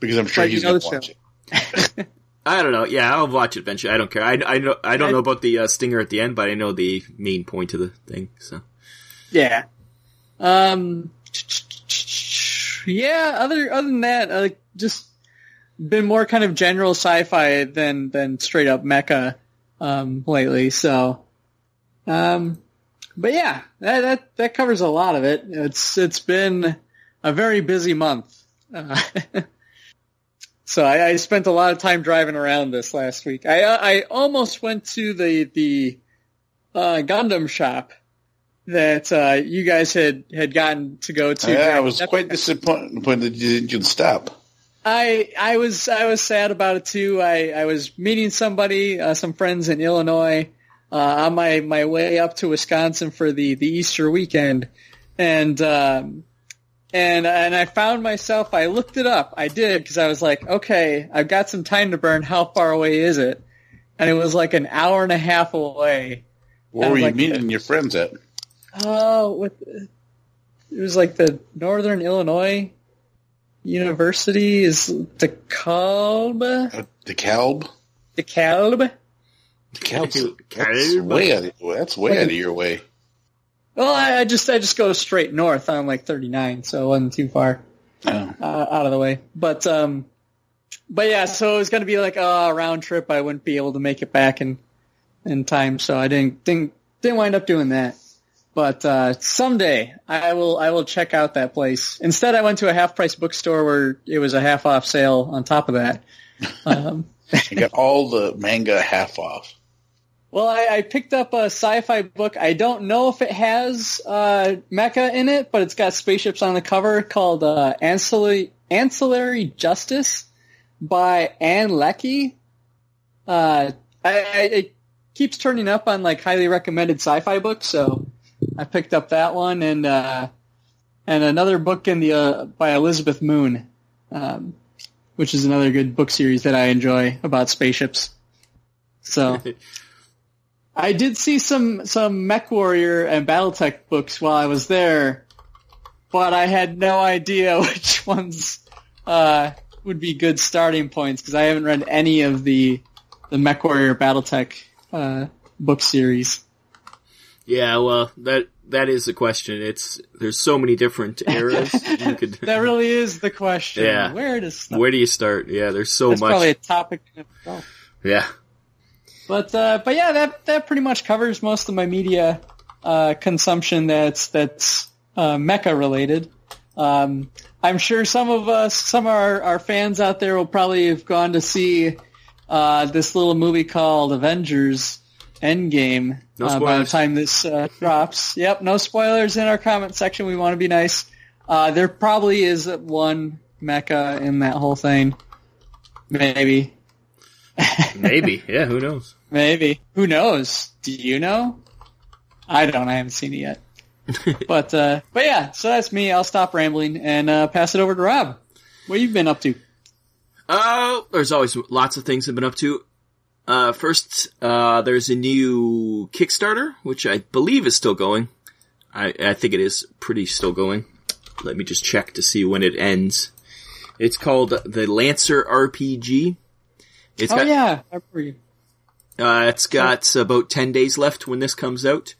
because I'm sure But he's going to watch it. [LAUGHS] I don't know. Yeah, I'll watch it eventually. I don't care. I, I know I don't know about the uh, stinger at the end, but I know the main point of the thing. So Yeah. Um. Yeah. Other other than that, uh, just been more kind of general sci-fi than than straight up mecha um, lately. So, um, but yeah, that that that covers a lot of it. It's it's been a very busy month. Uh, [LAUGHS] so I, I spent a lot of time driving around this last week. I I almost went to the the uh, Gundam shop that uh, you guys had had gotten to go to. Yeah, I was quite disappointed that you didn't stop. I I was I was sad about it too. I I was meeting somebody, uh, some friends in Illinois, uh, on my my way up to Wisconsin for the the Easter weekend, and um, and and I found myself. I looked it up. I did because I was like, okay, I've got some time to burn. How far away is it? And it was like an hour and a half away. Where were you like- meeting your friends at? Oh, the- It was like the Northern Illinois University is the DeKalb. Uh, DeKalb? DeKalb. DeKalb's that's Caleb? way out of, that's way out of your way. Well, I, I just I just go straight north on like 39, so it wasn't too far Oh. uh, out of the way. But um, but yeah, so it was going to be like a round trip. I wouldn't be able to make it back in in time, so I didn't didn't didn't wind up doing that. But uh, someday I will I will check out that place. Instead, I went to a half price bookstore where it was a half off sale on top of that. Um, [LAUGHS] You got all the manga half off. Well, I, I picked up a sci-fi book. I don't know if it has uh, mecha in it, but it's got spaceships on the cover called uh, Ancillary Ancillary Justice by Ann Leckie. Uh, I, I, it keeps turning up on like highly recommended sci-fi books, so I picked up that one and uh, and another book in the uh, by Elizabeth Moon, um, which is another good book series that I enjoy about spaceships. So [LAUGHS] I did see some some Mech Warrior and BattleTech books while I was there, but I had no idea [LAUGHS] which ones uh, would be good starting points because I haven't read any of the the Mech Warrior BattleTech uh, book series. Yeah, well, that that is the question. It's there's so many different [LAUGHS] eras. could [LAUGHS] That really is the question. Yeah. Where does start? where do you start? Yeah, there's so That's much. probably a topic in itself. yeah, But uh, but yeah, that that pretty much covers most of my media uh, consumption that's that's uh, mecha related. Um, I'm sure some of us, some of our, our fans out there, will probably have gone to see uh, this little movie called Avengers Endgame No uh, by the time this uh, drops. Yep, no spoilers in our comment section. We want to be nice. Uh, there probably is one mecha in that whole thing. Maybe. Maybe. [LAUGHS] Yeah, who knows? Maybe. Who knows? Do you know? I don't. I haven't seen it yet. [LAUGHS] but uh, but yeah. So that's me. I'll stop rambling and uh, pass it over to Rob. What you been up to? Uh, there's always lots of things I've been up to. Uh, first, uh, there's a new Kickstarter, which I believe is still going. I, I think it is pretty still going. Let me just check to see when it ends. It's called the Lancer RPG. It's Oh got, yeah, I remember you. Uh, it's got about 10 days left when this comes out.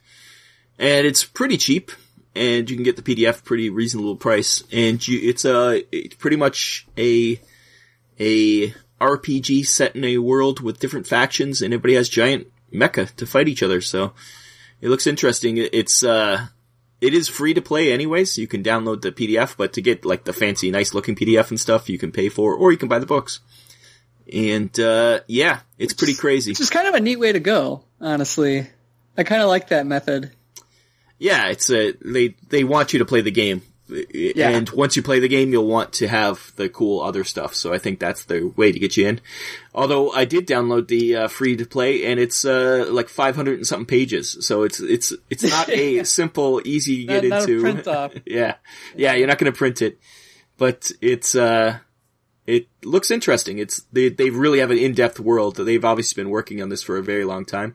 And it's pretty cheap. And you can get the PDF pretty reasonable price. And you, it's a, it's pretty much a, a RPG set in a world with different factions and everybody has giant mecha to fight each other. So it looks interesting. It's, uh, it is free to play anyways. So you can download the PDF, but to get like the fancy, nice looking PDF and stuff, you can pay for, or you can buy the books. And, uh, yeah, it's pretty crazy. It's is kind of a neat way to go, honestly. I kind of like that method. Yeah, it's a they they want you to play the game, and once you play the game, you'll want to have the cool other stuff. So I think that's the way to get you in. Although I did download the uh, free to play, and it's uh, like 500 and something pages. So it's it's it's not a [LAUGHS] simple, easy to get Not- not into. print off. [LAUGHS] yeah, yeah, you're not going to print it, but it's uh. It looks interesting. It's they they really have an in depth world. They've obviously been working on this for a very long time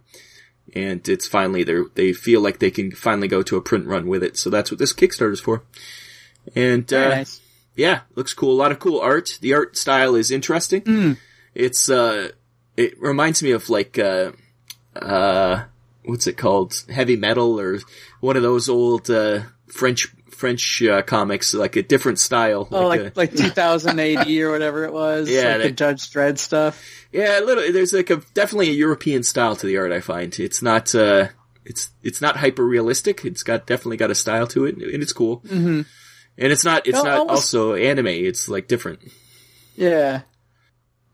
and it's finally they they feel like they can finally go to a print run with it. So that's what this Kickstarter is for. And uh, nice. yeah, looks cool. A lot of cool art. The art style is interesting. It's uh, it reminds me of like uh, uh, what's it called? Heavy metal or one of those old uh, French French uh, comics, like a different style. Oh, like, like a- like 2000 [LAUGHS] or whatever it was. Yeah, like the Judge Dredd stuff. Yeah, a little. There's like a definitely a European style to the art. I find it's not. uh It's it's not hyper realistic. It's got definitely got a style to it, and it's cool. Mm-hmm. And it's not. It's Al- not almost- also anime. It's like different. Yeah.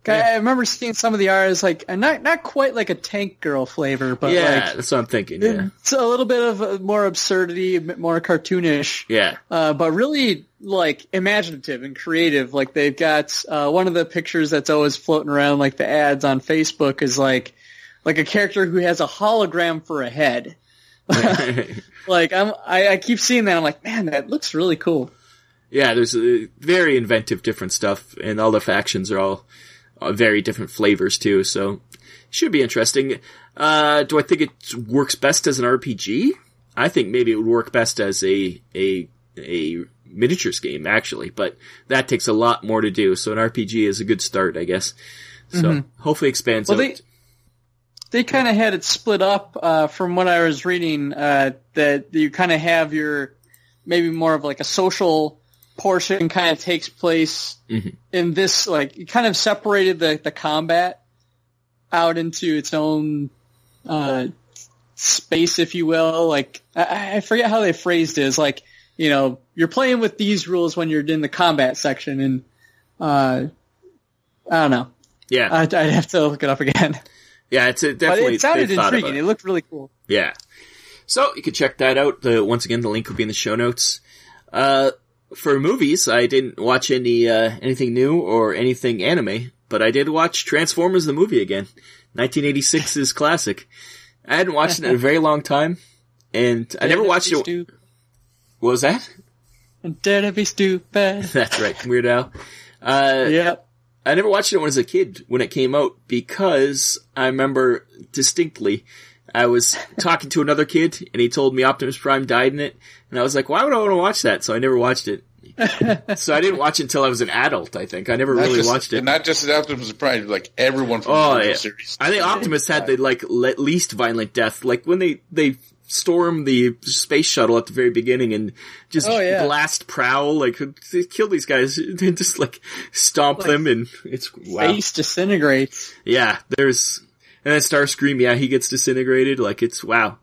I- Yeah. I remember seeing some of the art as like not not quite like a tank girl flavor, but yeah, like that's what I'm thinking. Yeah, it's a little bit of more absurdity, a bit more cartoonish. yeah, uh, but really like imaginative and creative. Like they've got uh, one of the pictures that's always floating around, like the ads on Facebook, is like like a character who has a hologram for a head. [LAUGHS] [LAUGHS] Like I'm, I, I keep seeing that. I'm like, man, that looks really cool. yeah. There's uh, very inventive, different stuff, and all the factions are all uh, very different flavors too. So should be interesting. Uh, do I think it works best as an RPG? I think maybe it would work best as a a a miniatures game actually, but that takes a lot more to do. So an RPG is a good start, I guess. So hopefully expands Well, out. they they kind of had it split up uh, from what I was reading. Uh, that you kind of have your maybe more of like a social portion kind of takes place Mhm. in this like it kind of separated the the combat out into its own uh space, if you will. Like I, I forget how they phrased it. It's like you know you're playing with these rules when you're in the combat section, and uh I don't know. Yeah, I'd, I'd have to look it up again. yeah, it's a, But definitely. it sounded they've thought about intriguing. it. It looked really cool. Yeah. So you can check that out. The once again, the link will be in the show notes. Uh, for movies, I didn't watch any uh, anything new or anything anime, but I did watch Transformers the movie again, 1986's classic. I hadn't watched it in a very long time, and I never watched it. Stu- What was that? Dare to be stupid. [LAUGHS] That's right, Weird Al. Uh, yep. I never watched it when I was a kid when it came out because I remember distinctly I was talking to another kid and he told me Optimus Prime died in it and I was like, why would I want to watch that? So I never watched it. [LAUGHS] so I didn't watch it until I was an adult, I think. I never Not really just, watched it. and not just Optimus Prime, like everyone from Oh, the original yeah. series. I think Optimus had the like le- least violent death. Like when they they storm the space shuttle at the very beginning and just Oh, yeah. blast Prowl, like kill these guys, [LAUGHS] and just like stomp them, and it's wow. Face disintegrates. Yeah, there's and then Starscream. Yeah, he gets disintegrated. Like it's wow.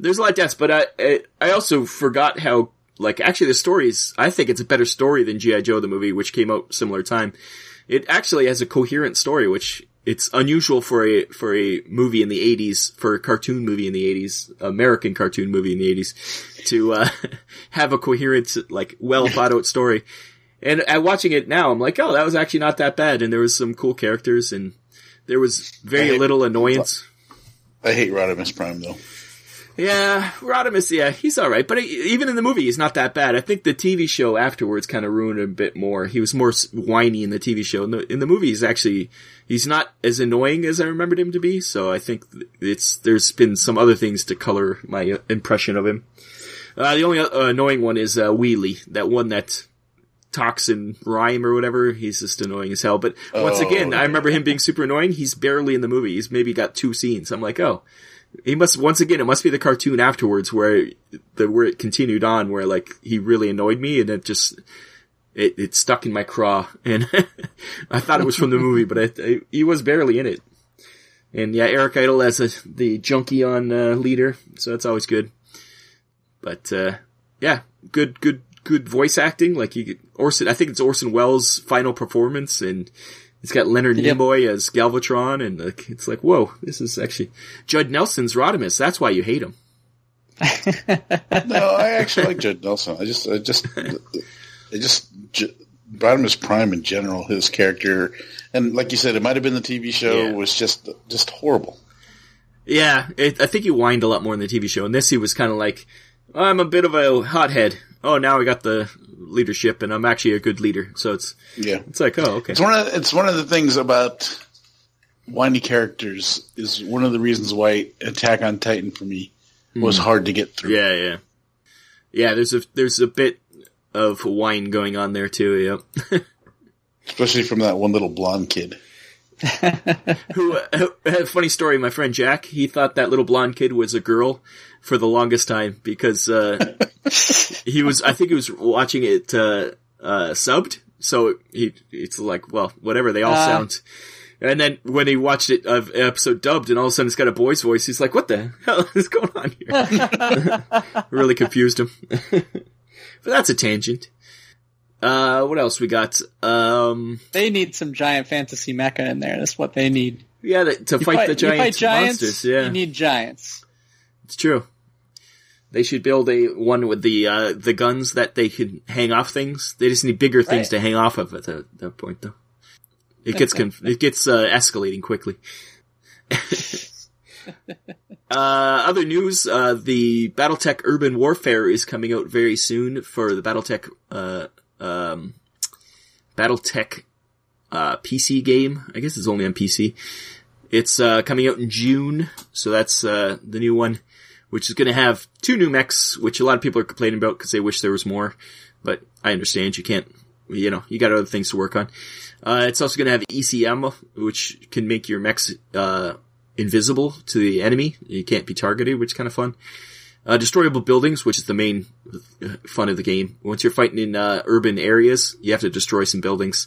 There's a lot of deaths, but I I, I also forgot how like actually the stories. I think it's a better story than GI Joe the movie, which came out similar time. It actually has a coherent story, which it's unusual for a for a movie in the 80s, for a cartoon movie in the 80s, American cartoon movie in the 80s, to uh, [LAUGHS] have a coherent, like well thought out story. And uh, watching it now, I'm like, oh, that was actually not that bad, and there was some cool characters, and there was very I- little annoyance. I hate Rodimus Prime though. Yeah, Rodimus, yeah, he's alright, but even in the movie, he's not that bad. I think the TV show afterwards kind of ruined him a bit more. He was more whiny in the TV show. In the, in the movie, he's actually, he's not as annoying as I remembered him to be, so I think it's, there's been some other things to color my uh, impression of him. Uh, the only uh, annoying one is, uh, Wheelie, that one that talks in rhyme or whatever. He's just annoying as hell. But once Oh, again, I remember him being super annoying. He's barely in the movie. He's maybe got two scenes. I'm like, oh, he must once again. It must be the cartoon afterwards where the where it continued on, where like he really annoyed me, and it just it it stuck in my craw, [LAUGHS] and I thought it was from the movie, but he was barely in it. And yeah, Eric Idle as a, the Junkion uh, leader, so that's always good. But uh, yeah, good, good, good voice acting. Like you, Orson, I think it's Orson Welles' final performance, and it's got Leonard Yep. Nimoy as Galvatron, and like it's like, whoa, this is actually Judd Nelson's Rodimus. That's why you hate him. [LAUGHS] No, I actually like Judd Nelson. I just, I just, I just, J- Rodimus Prime in general, his character, and like you said, it might have been the TV show Yeah. was just, just horrible. Yeah, it, I think he whined a lot more in the TV show. And this, he was kind of like, I'm a bit of a hothead. Oh, now I got the leadership, and I'm actually a good leader. So it's Yeah, it's like, oh, okay. it's one of, it's one of the things about whiny characters is one of the reasons why Attack on Titan for me was hard to get through. Yeah, yeah, yeah. There's a there's a bit of wine going on there too. Yep. [LAUGHS] especially from that one little blonde kid. [LAUGHS] Who? Uh, [LAUGHS] funny story. My friend Jack, he thought that little blonde kid was a girl for the longest time because uh, [LAUGHS] he was. I think he was watching it uh, uh, subbed. So he it's like, well, whatever. They all Ah. sound. And then when he watched it of episode dubbed, and all of a sudden it's got a boy's voice, he's like, "What the hell [LAUGHS] is going on here?" [LAUGHS] really confused him. but that's a tangent. Uh, what else we got? Um, They need some giant fantasy mecha in there. That's what they need. yeah, to You fight, the giant fight giants. monsters. Yeah, You need giants. It's true. They should build a one with the uh, the guns that they can hang off things. They just need bigger things Right. to hang off of at that, that point, though. It gets conf- it gets uh, escalating quickly. [LAUGHS] uh, other news: uh, the BattleTech Urban Warfare is coming out very soon for the BattleTech uh, um, BattleTech uh, PC game. I guess it's only on PC. It's uh, coming out in June, so that's uh, the new one, which is going to have two new mechs, which a lot of people are complaining about because they wish there was more. But I understand you can't, you know, you got other things to work on. Uh, it's also going to have ECM, which can make your mechs uh, invisible to the enemy. You can't be targeted, which is kind of fun. Uh, destroyable buildings, which is the main uh, fun of the game. Once you're fighting in uh, urban areas, you have to destroy some buildings.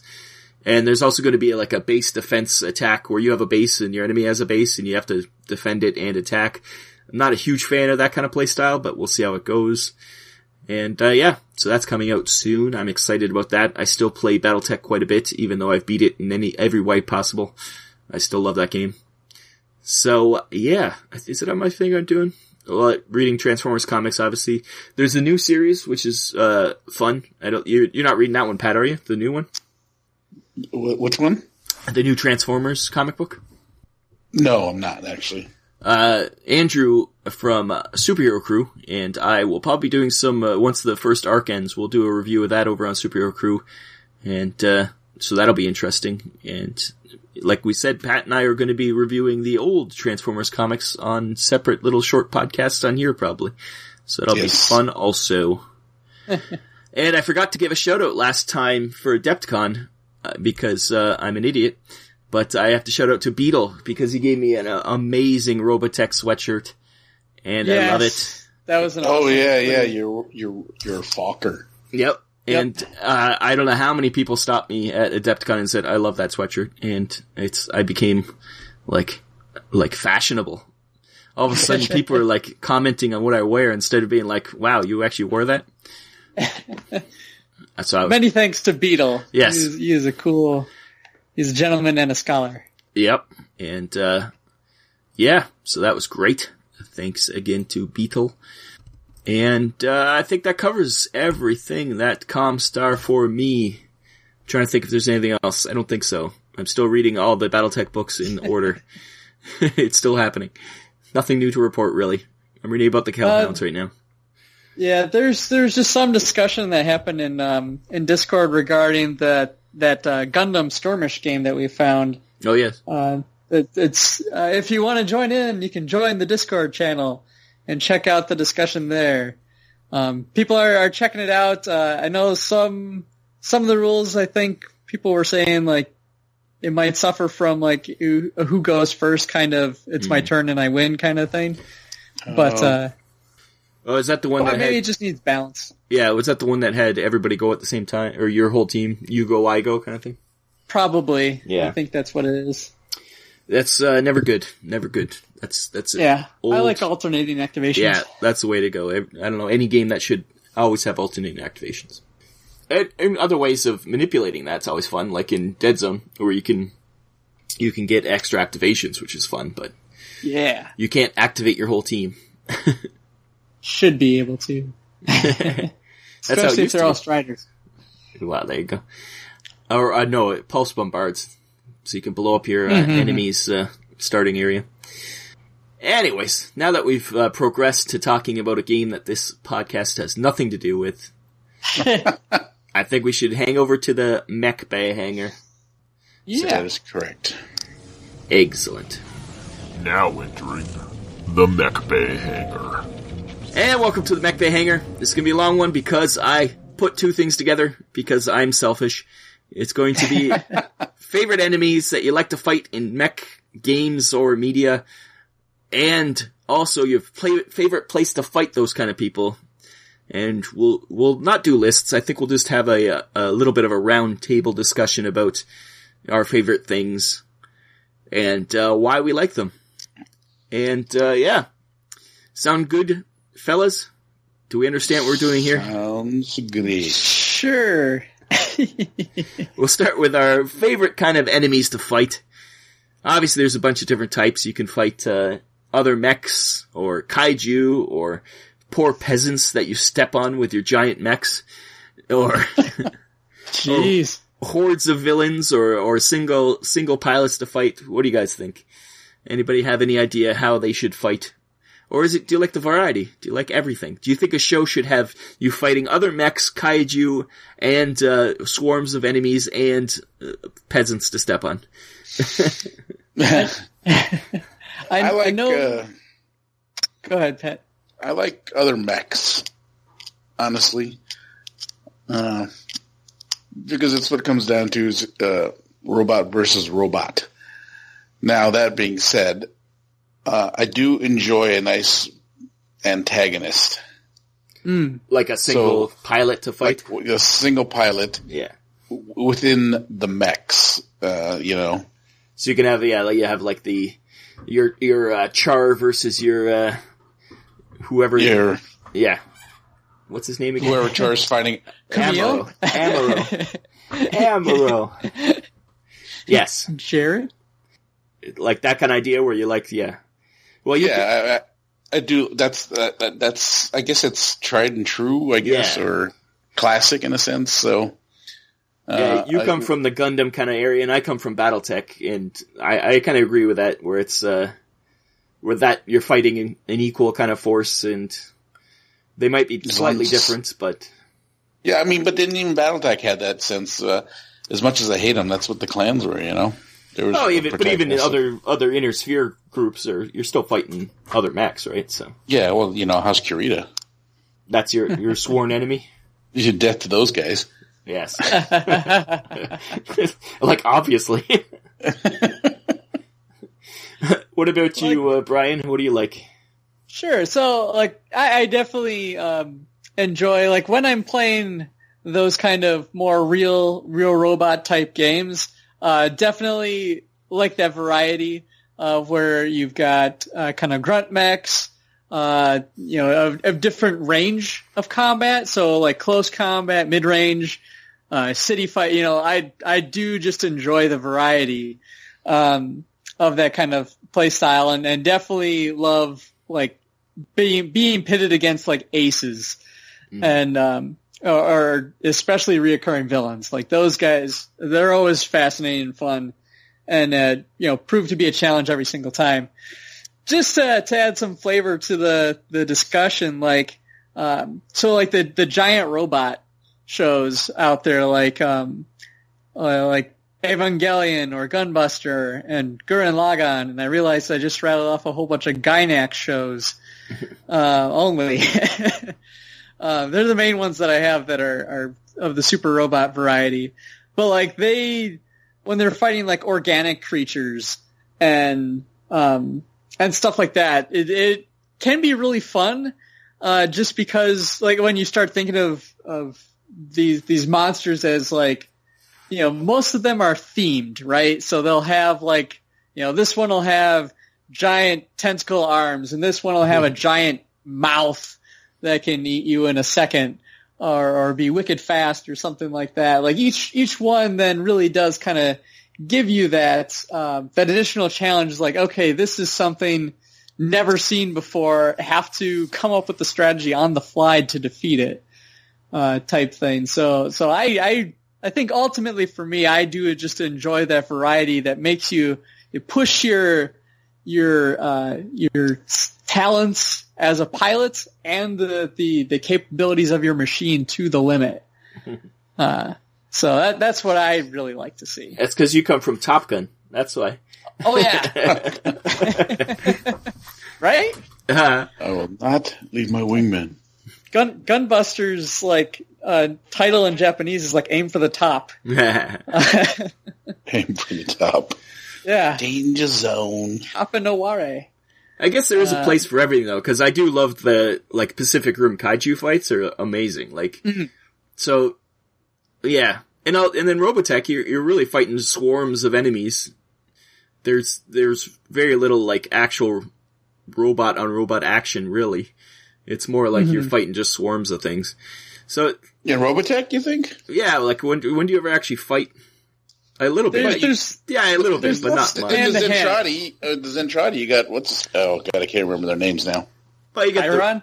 And there's also going to be like a base defense attack where you have a base and your enemy has a base and you have to defend it and attack. I'm not a huge fan of that kind of playstyle, but we'll see how it goes. And uh, yeah, so that's coming out soon. I'm excited about that. I still play BattleTech quite a bit, even though I've beat it in any every way possible. I still love that game. So yeah, is it on my thing I'm doing? Well, reading Transformers comics, obviously. There's a new series which is uh, fun. I don't. You're, you're not reading that one, Pat, are you? The new one, Wh- Which one? the new Transformers comic book. No, I'm not actually. Uh, Andrew from uh, Superhero Crew, and I will probably be doing some, uh, once the first arc ends, we'll do a review of that over on Superhero Crew, and, uh, so that'll be interesting, and like we said, Pat and I are going to be reviewing the old Transformers comics on separate little short podcasts on here probably, so that'll Yes. be fun also. [LAUGHS] and I forgot to give a shout out last time for Adepticon, uh, because, uh, I'm an idiot. But I have to shout out to Beetle because he gave me an uh, amazing Robotech sweatshirt, and I love it. That was an Oh awesome yeah, thing. yeah. You're you're you're a Fokker. Yep. Yep. And uh, I don't know how many people stopped me at Adepticon and said I love that sweatshirt, and it's I became like like fashionable. All of a sudden, [LAUGHS] people are like commenting on what I wear instead of being like, "Wow, you actually wore that." [LAUGHS] That's how. I was, Many thanks to Beetle. Yes. He is, he is a cool, he's a gentleman and a scholar. Yep. And, uh, yeah, so that was great. Thanks again to Beetle. And, uh, I think that covers everything that Comstar for me. I'm trying to think if there's anything else. I don't think so. I'm still reading all the Battletech books in [LAUGHS] order. [LAUGHS] it's still happening. Nothing new to report, really. I'm reading about the Kell Hounds right now. Yeah, there's there's just some discussion that happened in um in Discord regarding that that uh, Gundam Stormish game that we found. Oh, yes. Uh, it, it's uh, if you want to join in, you can join the Discord channel and check out the discussion there. Um, people are, are checking it out. Uh, I know some some of the rules. I think people were saying like it might suffer from like who who goes first kind of. It's my turn and I win kind of thing. But Oh. is that the one well, that maybe had, it just needs balance. yeah, was that the one that had everybody go at the same time? Or your whole team, you go, I go kind of thing? Probably. Yeah. I think that's what it is. That's uh, never good. Never good. That's that's it. Yeah. I like alternating activations. Yeah, that's the way to go. I I don't know any game that should always have alternating activations. And, and other ways of manipulating that's always fun, like in Dead Zone, where you can you can get extra activations, which is fun, but Yeah. you can't activate your whole team. [LAUGHS] Should be able to. [LAUGHS] That's how Especially if they're all striders. Wow, there you go. Or uh, no, it pulse bombards, so you can blow up your uh, Mm-hmm. enemy's uh, starting area. Anyways, now that we've uh, progressed to talking about a game that this podcast has nothing to do with, [LAUGHS] I think we should hang over to the Mech Bay hangar. Yeah. That is correct. Excellent. Now entering the Mech Bay hangar. And welcome to the Mech Bay hangar. This is gonna be a long one because I put two things together because I'm selfish. It's going to be [LAUGHS] favorite enemies that you like to fight in mech games or media, and also your play- favorite place to fight those kind of people. And we'll we'll not do lists. I think we'll just have a a little bit of a round table discussion about our favorite things and uh, why we like them. And uh, yeah, sound good, fellas? Do we understand what we're doing here? Sounds great. Sure. [LAUGHS] We'll start with our favorite kind of enemies to fight. Obviously, there's a bunch of different types. You can fight uh, other mechs, or kaiju, or poor peasants that you step on with your giant mechs, or [LAUGHS] Jeez. hordes of villains, or or single single pilots to fight. What do you guys think? Anybody have any idea how they should fight? Or is it, do you like the variety? Do you like everything? Do you think a show should have you fighting other mechs, kaiju, and, uh, swarms of enemies and uh, peasants to step on? [LAUGHS] [LAUGHS] I, I like I know. uh, go ahead, Pat. I like other mechs, honestly, uh, because it's what it comes down to is uh, robot versus robot. Now that being said, uh, I do enjoy a nice antagonist, Like a single So- pilot to fight. like a single pilot yeah. within the mechs. Uh, you know, So you can have yeah, like you have like the your your uh, Char versus your uh, whoever. your Yeah. What's his name again? whoever Char's [LAUGHS] fighting. Amuro. Amuro. [LAUGHS] Amuro. [LAUGHS] Yes, Jared? like that kind of idea where you like yeah. Well, Yeah, I, I, I do. That's that, that, that's. I guess it's tried and true. I guess Yeah. or classic in a sense. So. Yeah, uh, you I- come from the Gundam kind of area, and I come from BattleTech, and I, I kind of agree with that, where it's uh, where that you're fighting an, an equal kind of force, and they might be slightly different, but Yeah, I mean, but didn't even BattleTech had that sense. Uh, as much as I hate them, that's what the clans were. You know. There was oh, even but even in other other inner sphere groups, are you're still fighting other mechs, right? So Yeah, well, you know, how's Kurita? that's your your [LAUGHS] sworn enemy. You should death to those guys. Yes, [LAUGHS] like obviously. [LAUGHS] what about you, uh, Brian? What do you like? Sure. So, like, I, I definitely um, enjoy like when I'm playing those kind of more real, real robot type games. Uh, definitely like that variety of where you've got uh, kind of grunt mechs, uh, you know, of, of different range of combat. So, like close combat, mid range, uh, city fight. You know, I I do just enjoy the variety um, of that kind of play style, and, and definitely love like being being pitted against like aces, and um, or, or especially reoccurring villains. Like those guys, they're always fascinating and fun, and uh, you know, prove to be a challenge every single time. Just uh, to add some flavor to the the discussion, like um, so, like the the giant robot shows out there, like um, uh, like Evangelion or Gunbuster and Gurren Lagann, and I realized I just rattled off a whole bunch of Gainax shows uh, only. [LAUGHS] uh, they're the main ones that I have that are, are of the super robot variety. But like they, when they're fighting like organic creatures and um, and stuff like that, it, it can be really fun. Uh, just because like when you start thinking of of these these monsters as like you know, most of them are themed, right? So they'll have like, you know, this one will have giant tentacle arms and this one will have a giant mouth that can eat you in a second or, or be wicked fast or something like that. Like each, each one then really does kind of give you that, um, that additional challenge Is like, okay, this is something never seen before, have to come up with the strategy on the fly to defeat it, uh, type thing. So, so I, I, I think ultimately for me, I do just enjoy that variety that makes you, you push your, your, uh, your talents as a pilot and the, the, the capabilities of your machine to the limit. [LAUGHS] Uh, so that, that's what I really like to see. That's because you come from Top Gun. That's why. Oh yeah. [LAUGHS] right? Uh, I will not leave my wingman. Gun, Gunbusters, like, uh, title in Japanese is like aim for the top. [LAUGHS] Aim for the top. Yeah. Danger zone. Apanoware. I guess there is a Uh, place for everything though, because I do love the like Pacific Rim kaiju fights are amazing. Like, so yeah, and I'll, and then Robotech, you're you're really fighting swarms of enemies. There's there's very little like actual robot on robot action really. It's more like you're fighting just swarms of things. So Yeah, Robotech, you think? yeah, like when when do you ever actually fight? A little bit, There's, there's, yeah, a little bit, but not much. and And the the. Zentradi, uh, the Zentradi, you got, what's, oh god, I can't remember their names now. But you get the, Iron?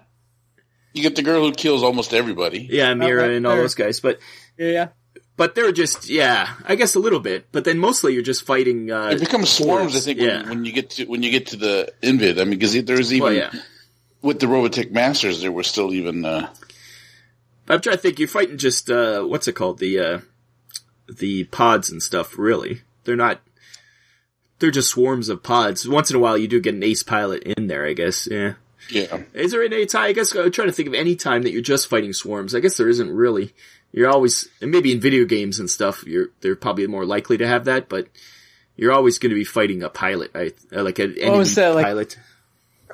You get the girl who kills almost everybody. yeah, Miriya Okay, and all those guys, but Yeah, yeah. but they're just yeah, I guess a little bit, but then mostly you're just fighting. Uh, It becomes swarms, I think, Yeah. when, when you get to when you get to the Invid. I mean, because there's even well, yeah. with the Robotech Masters, there were still even uh, I'm trying to think. You're fighting just uh, what's it called? The uh, the pods and stuff. Really, they're not. They're just swarms of pods. Once in a while, you do get an ace pilot in there. I guess. Yeah. yeah. Is there any time? I guess I'm trying to think of any time that you're just fighting swarms. I guess there isn't really. You're always, and maybe in video games and stuff, you're they're probably more likely to have that, but you're always going to be fighting a pilot, right? Uh, like an enemy was that, like- pilot.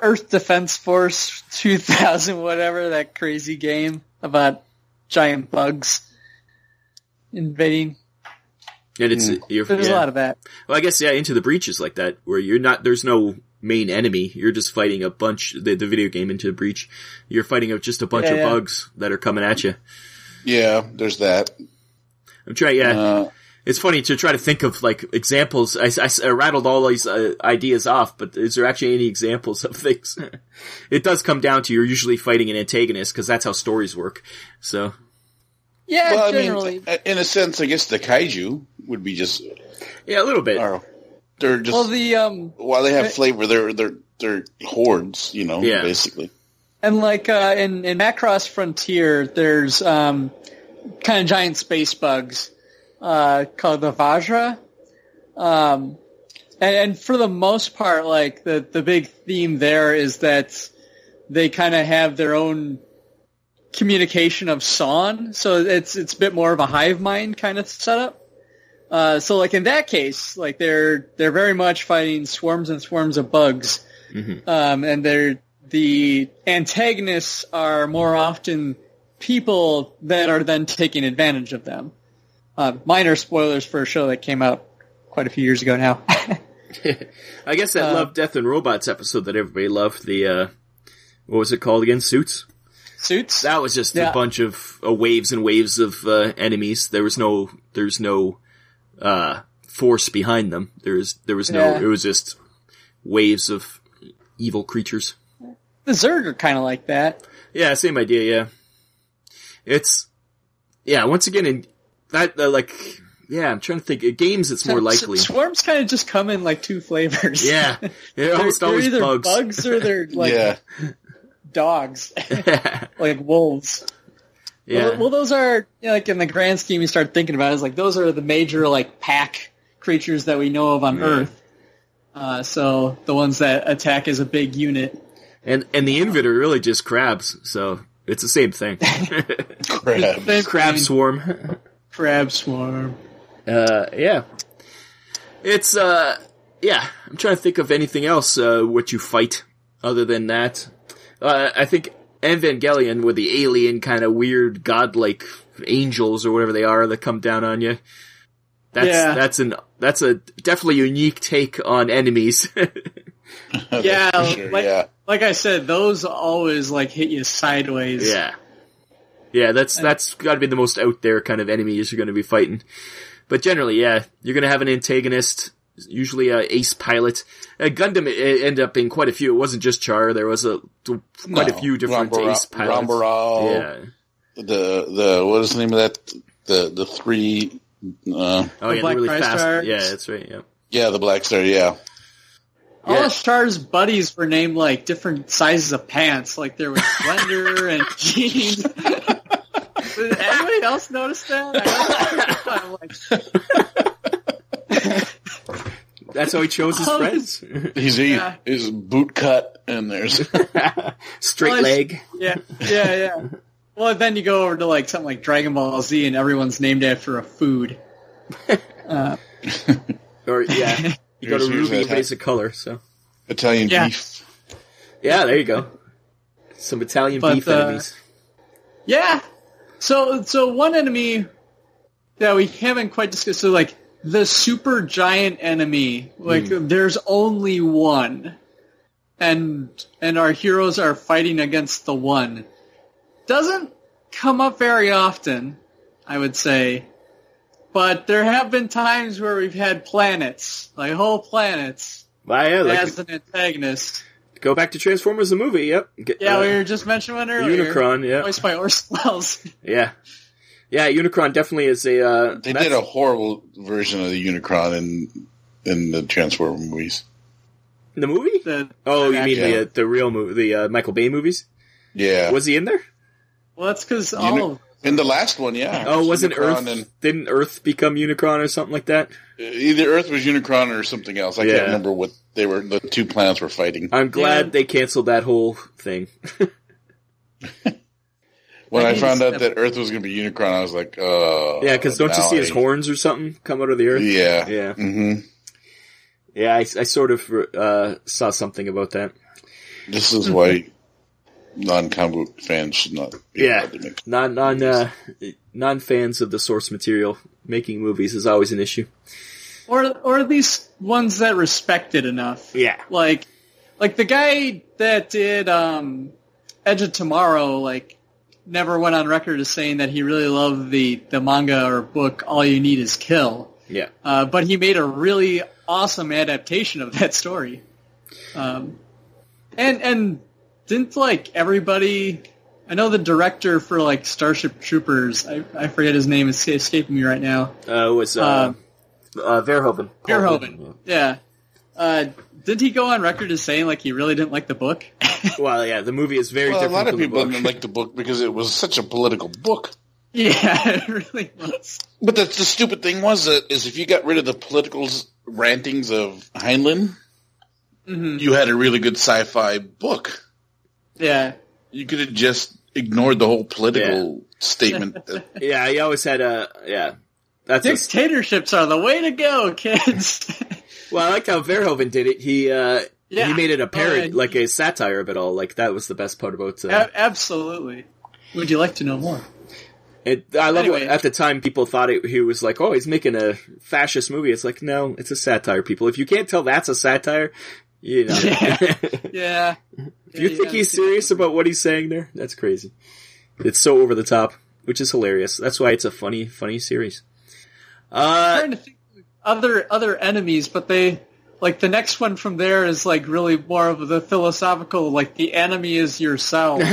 Earth Defense Force 2000, whatever that crazy game about giant bugs invading. And it's you're, There's yeah. a lot of that. Well, I guess yeah, Into the breaches like that, where you're not. There's no main enemy. You're just fighting a bunch. The, the video game Into the Breach, you're fighting a, just a bunch Yeah, of yeah. bugs that are coming at you. Yeah, there's that. I'm trying. Yeah, Uh, it's funny to try to think of like examples. I, I- I rattled all these uh, ideas off, but is there actually any examples of things? [LAUGHS] it does come down to you're usually fighting an antagonist because that's how stories work. So Yeah, well, I generally. mean, in a sense, I guess the kaiju would be just, yeah, a little bit. or they're just well, the um, while they have flavor, they're they're they're hordes, you know, Yeah. basically. and like uh, in in Macross Frontier, there's um, kind of giant space bugs uh, called the Vajra. Um, and, and for the most part, like the the big theme there is that they kind of have their own communication of song, so it's it's a bit more of a hive mind kind of setup. Uh, so like in that case, like they're they're very much fighting swarms and swarms of bugs, um, and they're the antagonists are more often people that are then taking advantage of them. Uh, minor spoilers for a show that came out quite a few years ago now. [LAUGHS] [LAUGHS] I guess that Uh, Love, Death, and Robots episode that everybody loved. The uh, what was it called again? Suits. Suits. That was just Yeah. a bunch of uh, waves and waves of uh, enemies. There was no, there's no uh, force behind them. There was, there was no. Yeah. It was just waves of evil creatures. the Zerg are kind of like that. Yeah, same idea. Yeah, it's yeah. Once again, in that uh, like yeah, I'm trying to think. In games, it's more likely. Swarms kind of just come in like two flavors. Yeah, [LAUGHS] they're they're, almost they're always either bugs. bugs or they're like [LAUGHS] yeah, dogs, [LAUGHS] like wolves. Yeah, Well, well, those are you know, like in the grand scheme you start thinking about it, it's like those are the major like pack creatures that we know of on Earth. Uh, so the ones that attack as a big unit. and and the invid are really just crabs. So it's the same thing. [LAUGHS] crap. Same Crab swarm. crab swarm. Uh, yeah. It's, uh, yeah, I'm trying to think of anything else, uh, what you fight other than that. Uh, I think Evangelion with the alien kind of weird godlike angels or whatever they are that come down on you. That's, Yeah. that's an, that's a definitely unique take on enemies. [LAUGHS] Yeah, sure, like, yeah. like I said, those always like hit you sideways. yeah. Yeah, that's, that's gotta be the most out there kind of enemies you're gonna be fighting. But generally, yeah, you're gonna have an antagonist, usually a ace pilot. Uh, Gundam it ended up being quite a few. It wasn't just Char. There was a quite a few different Rambara- ace pilots. Ramba Ral, Yeah. the the what is the name of that? The the three. Uh, Oh yeah, Black they're really Price fast. Stars. Yeah, that's right. Yeah. yeah, the Black Star. Yeah, All Yeah. of Char's buddies were named like different sizes of pants. Like there was Slender [LAUGHS] and Gene. [LAUGHS] Did anybody else notice that? I I'm like, That's how he chose his Oh, friends. he's he, Yeah. his boot cut, and there's [LAUGHS] Straight Well, leg. yeah, yeah, yeah. Well, then you go over to like something like Dragon Ball Z, and everyone's named after a food. [LAUGHS] Uh, Or yeah, [LAUGHS] you go to Here's- here's ruby that. basic color. So Italian Yeah. beef. yeah, there you go. Some Italian But, beef uh, enemies. Yeah. So so one enemy that we haven't quite discussed. So like the super giant enemy, like there's only one, and and our heroes are fighting against the one. Doesn't come up very often, I would say. But there have been times where we've had planets, like whole planets, Well, yeah, like, as an antagonist. go back to Transformers the movie. Yep. Get, Yeah, uh, we were just mentioning one earlier. Unicron. Yeah, Voiced by Orson Welles. [LAUGHS] yeah, yeah. Unicron definitely is a. Uh, They that's- did a horrible version of the Unicron in in the Transformer movies. in the movie. The- Oh, you mean Yeah. the uh, the real movie, the uh, Michael Bay movies? Yeah, Was he in there? Well, that's because all Uni- of in the last one, yeah. Oh, wasn't Unicron Earth? and Didn't Earth become Unicron or something like that? either Earth was Unicron or something else. I Yeah. can't remember what they were. The two planets were fighting. I'm glad Yeah. they canceled that whole thing. [LAUGHS] When I found out that Earth was going to be Unicron, I was like, uh yeah, because don't you now see his horns or something come out of the Earth? Yeah, Yeah. hmm Yeah, I, I sort of uh, saw something about that. This is why non-comic book fans should not be Yeah. allowed to make. Non non uh, non fans of the source material making movies is always an issue. Or or at least ones that respect it enough. Yeah. Like like the guy that did um Edge of Tomorrow, like never went on record as saying that he really loved the, the manga or book All You Need Is Kill. Yeah. Uh, but he made a really awesome adaptation of that story. Um, and and didn't like everybody. I know the director for like Starship Troopers. I, I forget his name. It's escaping me right now. Uh, it was uh, uh, Verhoeven. Paul Verhoeven. Yeah. Uh, didn't he go on record as saying like he really didn't like the book? [LAUGHS] Well, yeah, the movie is very Well, a lot of from the people book. didn't like the book because it was such a political book. yeah, [LAUGHS] it really was. But the, the stupid thing was that is if you got rid of the political rantings of Heinlein, Mm-hmm. you had a really good sci-fi book. Yeah. You could have just ignored the whole political statement. That, [LAUGHS] Yeah, he always had a yeah. That's a, Dictatorships are the way to go, kids. Well. I like how Verhoeven did it. He uh, Yeah. he made it a parody, Oh, like a satire of it all. Like that was the best part about. Uh, A- absolutely. Would you like to know more? it, I love Anyway. it. At the time, people thought it, he was like, "Oh, he's making a fascist movie." It's like, no, it's a satire. People, if you can't tell that's a satire, you know. [LAUGHS] [LAUGHS] Yeah. if Yeah. you think he's serious about what he's saying there, that's crazy. It's so over the top, which is hilarious. That's why it's a funny, funny series. Uh, trying to think other other enemies, but they like the next one from there is like really more of the philosophical, like the enemy is yourself [LAUGHS]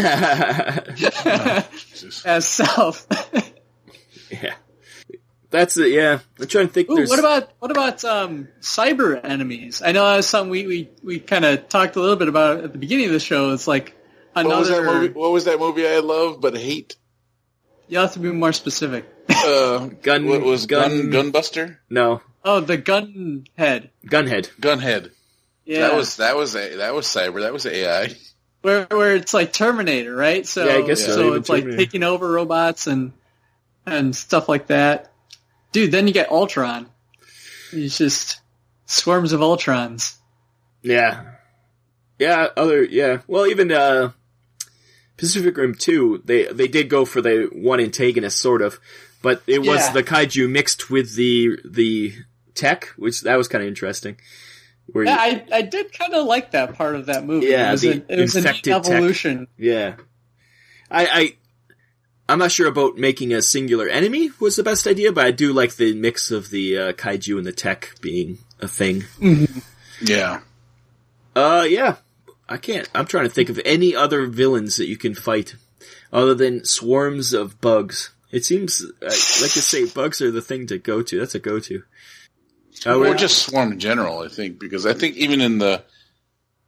as self. [LAUGHS] yeah. That's it. Yeah, I'm trying to think. Ooh, what about what about um, cyber enemies? I know that's something we we, we kind of talked a little bit about at the beginning of the show. It's like what, was that another. movie, what was that movie I love but hate? You have to be more specific. Uh, [LAUGHS] Gun- What was gun- Gun Gunbuster? no Oh, the gun head. Gunhead? Gunhead. Yeah, That was that was a, that was cyber. That was AI. where where it's like Terminator, right? So Yeah, I guess so, so even it's like Terminator. taking over robots and and stuff like that. Dude, then you get Ultron. It's just swarms of Ultrons. Yeah, yeah. Other yeah. Well, even uh, Pacific Rim Two, they they did go for the one antagonist sort of, but it was Yeah. the kaiju mixed with the the tech, which that was kind of interesting. Where Yeah, you, I I did kind of like that part of that movie. Yeah, it was, the a, it was a neat infected tech. evolution. yeah, I I. I'm not sure about making a singular enemy was the best idea, but I do like the mix of the uh, kaiju and the tech being a thing. Yeah. Uh, yeah. I can't. I'm trying to think of any other villains that you can fight other than swarms of bugs. It seems, uh, like I say, bugs are the thing to go to. That's a go-to. Uh, Or just Swarm in general, I think, because I think even in the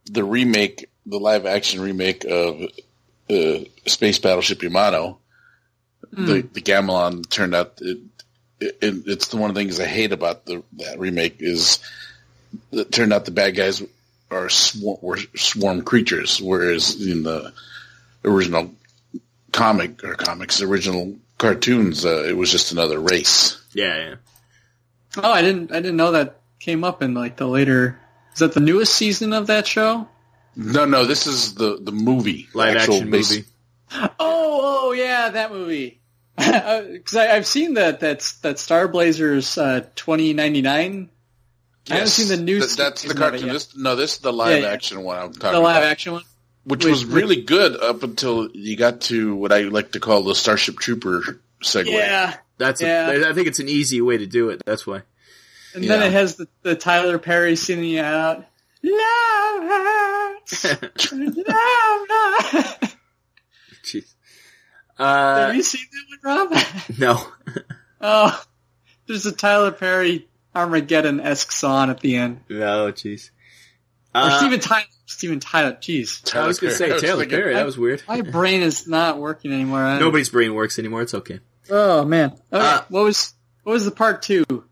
the remake, the live action remake of uh, Space Battleship Yamato, the the Gamilon turned out it, it, it's the one of the things I hate about the that remake is it turned out the bad guys are swarm, were swarm creatures, whereas in the original comic or comics, original cartoons, uh, it was just another race. yeah, yeah. Oh, I didn't I didn't know that came up in like the later. Is that the newest season of that show? No, no, this is the the movie, the Live actual action base- movie. Oh, oh yeah, that movie. [LAUGHS] Because I've seen that that's that Star Blazers uh, twenty ninety nine. I haven't Yes. seen the new Th- that's the season of it cartoon. yet. This, no, this is the live Yeah, yeah. action one I'm talking about. The live about, action one. which with- was really good up until you got to what I like to call the Starship Trooper segue. Yeah, That's. Yeah. A, I think it's an easy way to do it. That's why. and then it has the, the Tyler Perry singing out. Love hurts. Love hurts. Jeez. Uh, Have you seen that one, Rob? [LAUGHS] no. [LAUGHS] oh, there's a Tyler Perry Armageddon-esque song at the end. No, jeez. Or Uh, Steven Tyler. Steven Tyler. Jeez. I was gonna say I was Taylor Perry. That was weird. My brain is not working anymore. [LAUGHS] Nobody's brain works anymore. It's okay. Oh man. Okay. Uh, what was what was the part two? [LAUGHS]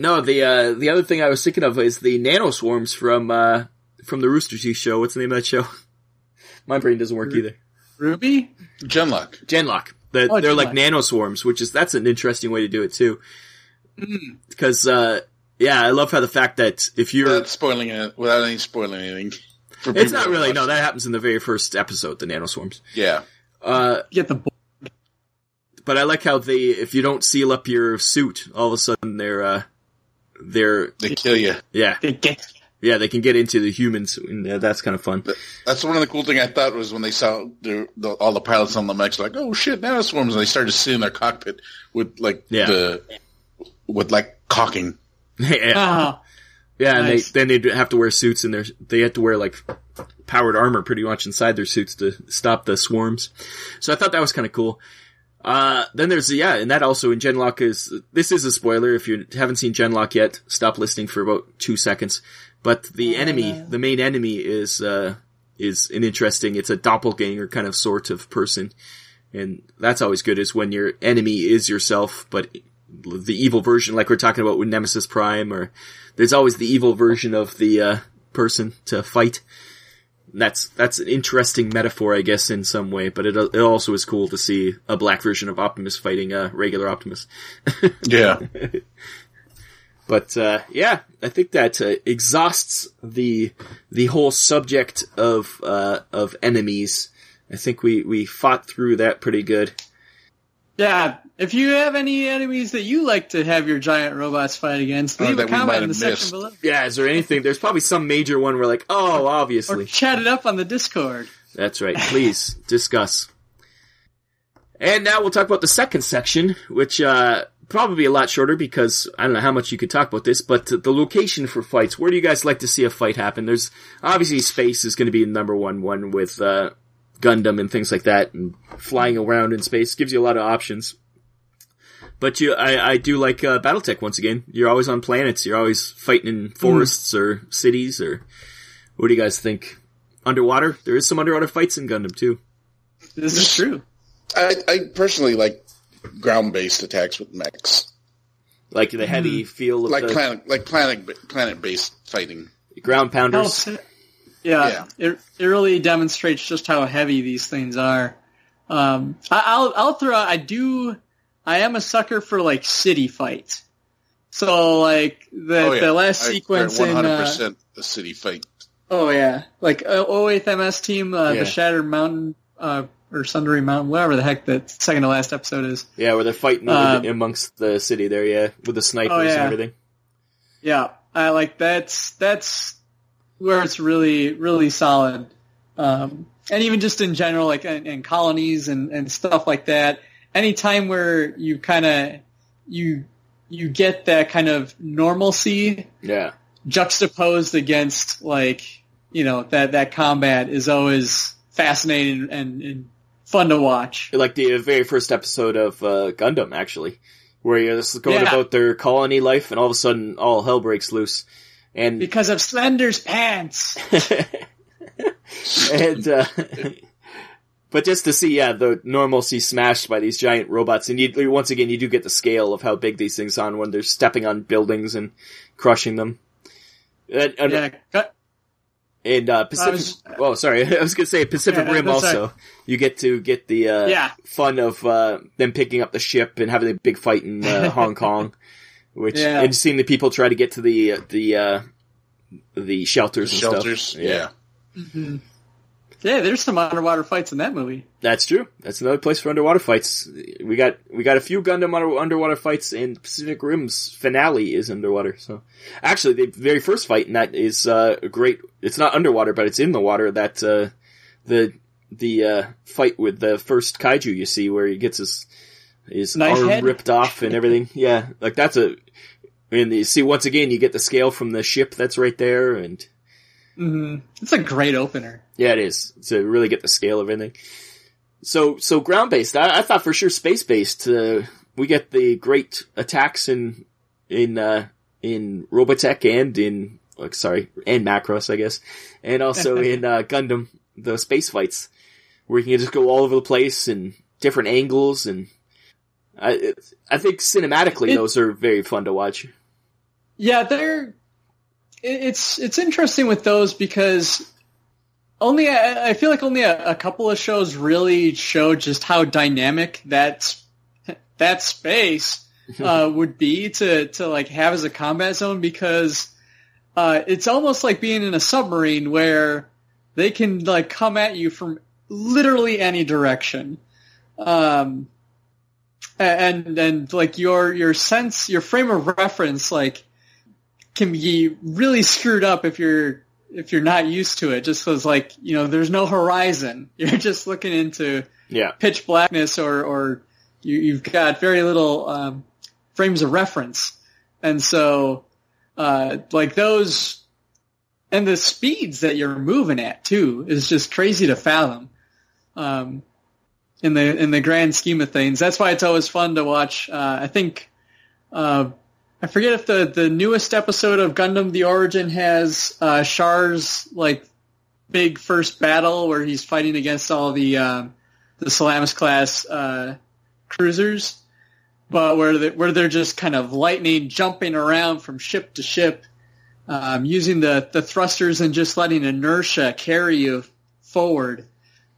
No, the uh, the other thing I was thinking of is the nanoswarms from uh, from the Rooster Teeth show. What's the name of that show? [LAUGHS] My brain doesn't work either. Ruby? Genlock. Genlock. The, Oh, they're like Genlock. nanoswarms, which is that's an interesting way to do it too. Mm. Because uh, yeah, I love how the fact that if you're Without spoiling it, without any spoiling anything. It's not really. watch- No, that happens in the very first episode, the nanoswarms. Yeah. Uh, Get the bo- but I like how they, if you don't seal up your suit, all of a sudden they're, uh, they're, They kill you. yeah, they get yeah, they can get into the humans, and uh, that's kind of fun. That's one of the cool thing I thought was when they saw the, the, all the pilots on the mechs like, oh shit, nanoswarms, and they started to sit in their cockpit with like Yeah. the with like caulking. [LAUGHS] yeah, Ah, yeah, and Nice. they then they have to wear suits, and they had to wear like powered armor pretty much inside their suits to stop the swarms. So I thought that was kind of cool. Uh, then there's, yeah, and that also in Genlock is, this is a spoiler. If you haven't seen Genlock yet, stop listening for about two seconds. But the enemy, the main enemy is, uh, is an interesting, it's a doppelganger kind of sort of person. And that's always good is when your enemy is yourself, but the evil version, like we're talking about with Nemesis Prime, or there's always the evil version of the, uh, person to fight that's that's an interesting metaphor, I guess, in some way. But it it also is cool to see a black version of Optimus fighting a regular Optimus. [LAUGHS] Yeah. But uh, yeah, I think that uh, exhausts the the whole subject of uh, of enemies. I think we we fought through that pretty good. Yeah. If you have any enemies that you like to have your giant robots fight against, Or leave a that we might comment in have the section below. Yeah, is there anything? There's probably some major one where like, oh, obviously. Or obviously. chat it up on the Discord. That's right. Please [LAUGHS] discuss. And now we'll talk about the second section, which uh, probably a lot shorter because I don't know how much you could talk about this, but the location for fights. Where do you guys like to see a fight happen? There's obviously space is going to be the number one one with uh, Gundam and things like that, and flying around in space gives you a lot of options. But you, I, I do like uh, BattleTech once again. You're always on planets. You're always fighting in forests or cities. Or what do you guys think? Underwater? There is some underwater fights in Gundam too. This is true. I, I personally like ground based attacks with mechs. Like the heavy feel of Like the planet like planet planet based fighting. ground pounders. Helps. Yeah, It, it really demonstrates just how heavy these things are. Um, I, I'll I'll throw out, I do I am a sucker for like city fights. So like the oh yeah. the last I- sequence one in hundred uh, percent a city fight. oh yeah like uh, 08th MS team uh, Yeah. the Shattered Mountain uh, or Sundering Mountain whatever the heck the second to last episode is. Yeah, where they're fighting Um, amongst the city there, yeah, with the snipers Oh, yeah. and everything. Yeah, I like that's that's where it's really really solid. Um, and even just in general, like in, in colonies and, and stuff like that. Anytime where you kind of you you get that kind of normalcy Yeah. juxtaposed against like you know that that combat is always fascinating and, and fun to watch. Like the very first episode of uh, Gundam, actually, where you're just going Yeah. about their colony life, and all of a sudden, all hell breaks loose. And Because of Slender's pants. [LAUGHS] and uh, but just to see, yeah, the normalcy smashed by these giant robots, and you once again you do get the scale of how big these things are when they're stepping on buildings and crushing them. And, and, yeah, cut- and, uh, Pacific. was- oh, sorry, [LAUGHS] I was gonna say Pacific Yeah, Rim. Also, right. you get to get the uh, Yeah. fun of uh, them picking up the ship and having a big fight in uh, [LAUGHS] Hong Kong, which Yeah. and seeing the people try to get to the the uh, the shelters and Shelters. stuff. Yeah. yeah, there's some underwater fights in that movie. That's true. That's another place for underwater fights. We got we got a few Gundam under, underwater fights, and Pacific Rim's finale is underwater. So, actually, the very first fight in that is uh, a great. It's not underwater, but it's in the water. That uh, the the uh, fight with the first kaiju you see, where he gets his his arm head? ripped off and everything. yeah, like that's a. And you see once again, you get the scale from the ship that's right there, and hmm It's a great opener. yeah, it is to really get the scale of everything. So, so ground based. I, I thought for sure space based. Uh, we get the great attacks in in uh, in Robotech and in like sorry and Macross, I guess, and also [LAUGHS] in uh, Gundam the space fights where you can just go all over the place and different angles and. I I think cinematically It- those are very fun to watch. Yeah, they're. It's it's interesting with those because only I I feel like only a, a couple of shows really show just how dynamic that that space [LAUGHS] uh, would be to to like have as a combat zone because uh, it's almost like being in a submarine where they can like come at you from literally any direction. Um, and and like your your sense, your frame of reference, like can be really screwed up if you're if you're not used to it. Just because like you know, there's no horizon. [LAUGHS] You're just looking into Yeah. pitch blackness, or or you, you've got very little um, frames of reference, and so uh, like those and the speeds that you're moving at too is just crazy to fathom. Um, in the in the grand scheme of things, that's why it's always fun to watch. Uh, I think uh, I forget if the the newest episode of Gundam: The Origin has uh, Char's like big first battle where he's fighting against all the um, the Salamis class uh, cruisers, but where they, where they're just kind of lightning jumping around from ship to ship, um, using the the thrusters and just letting inertia carry you forward.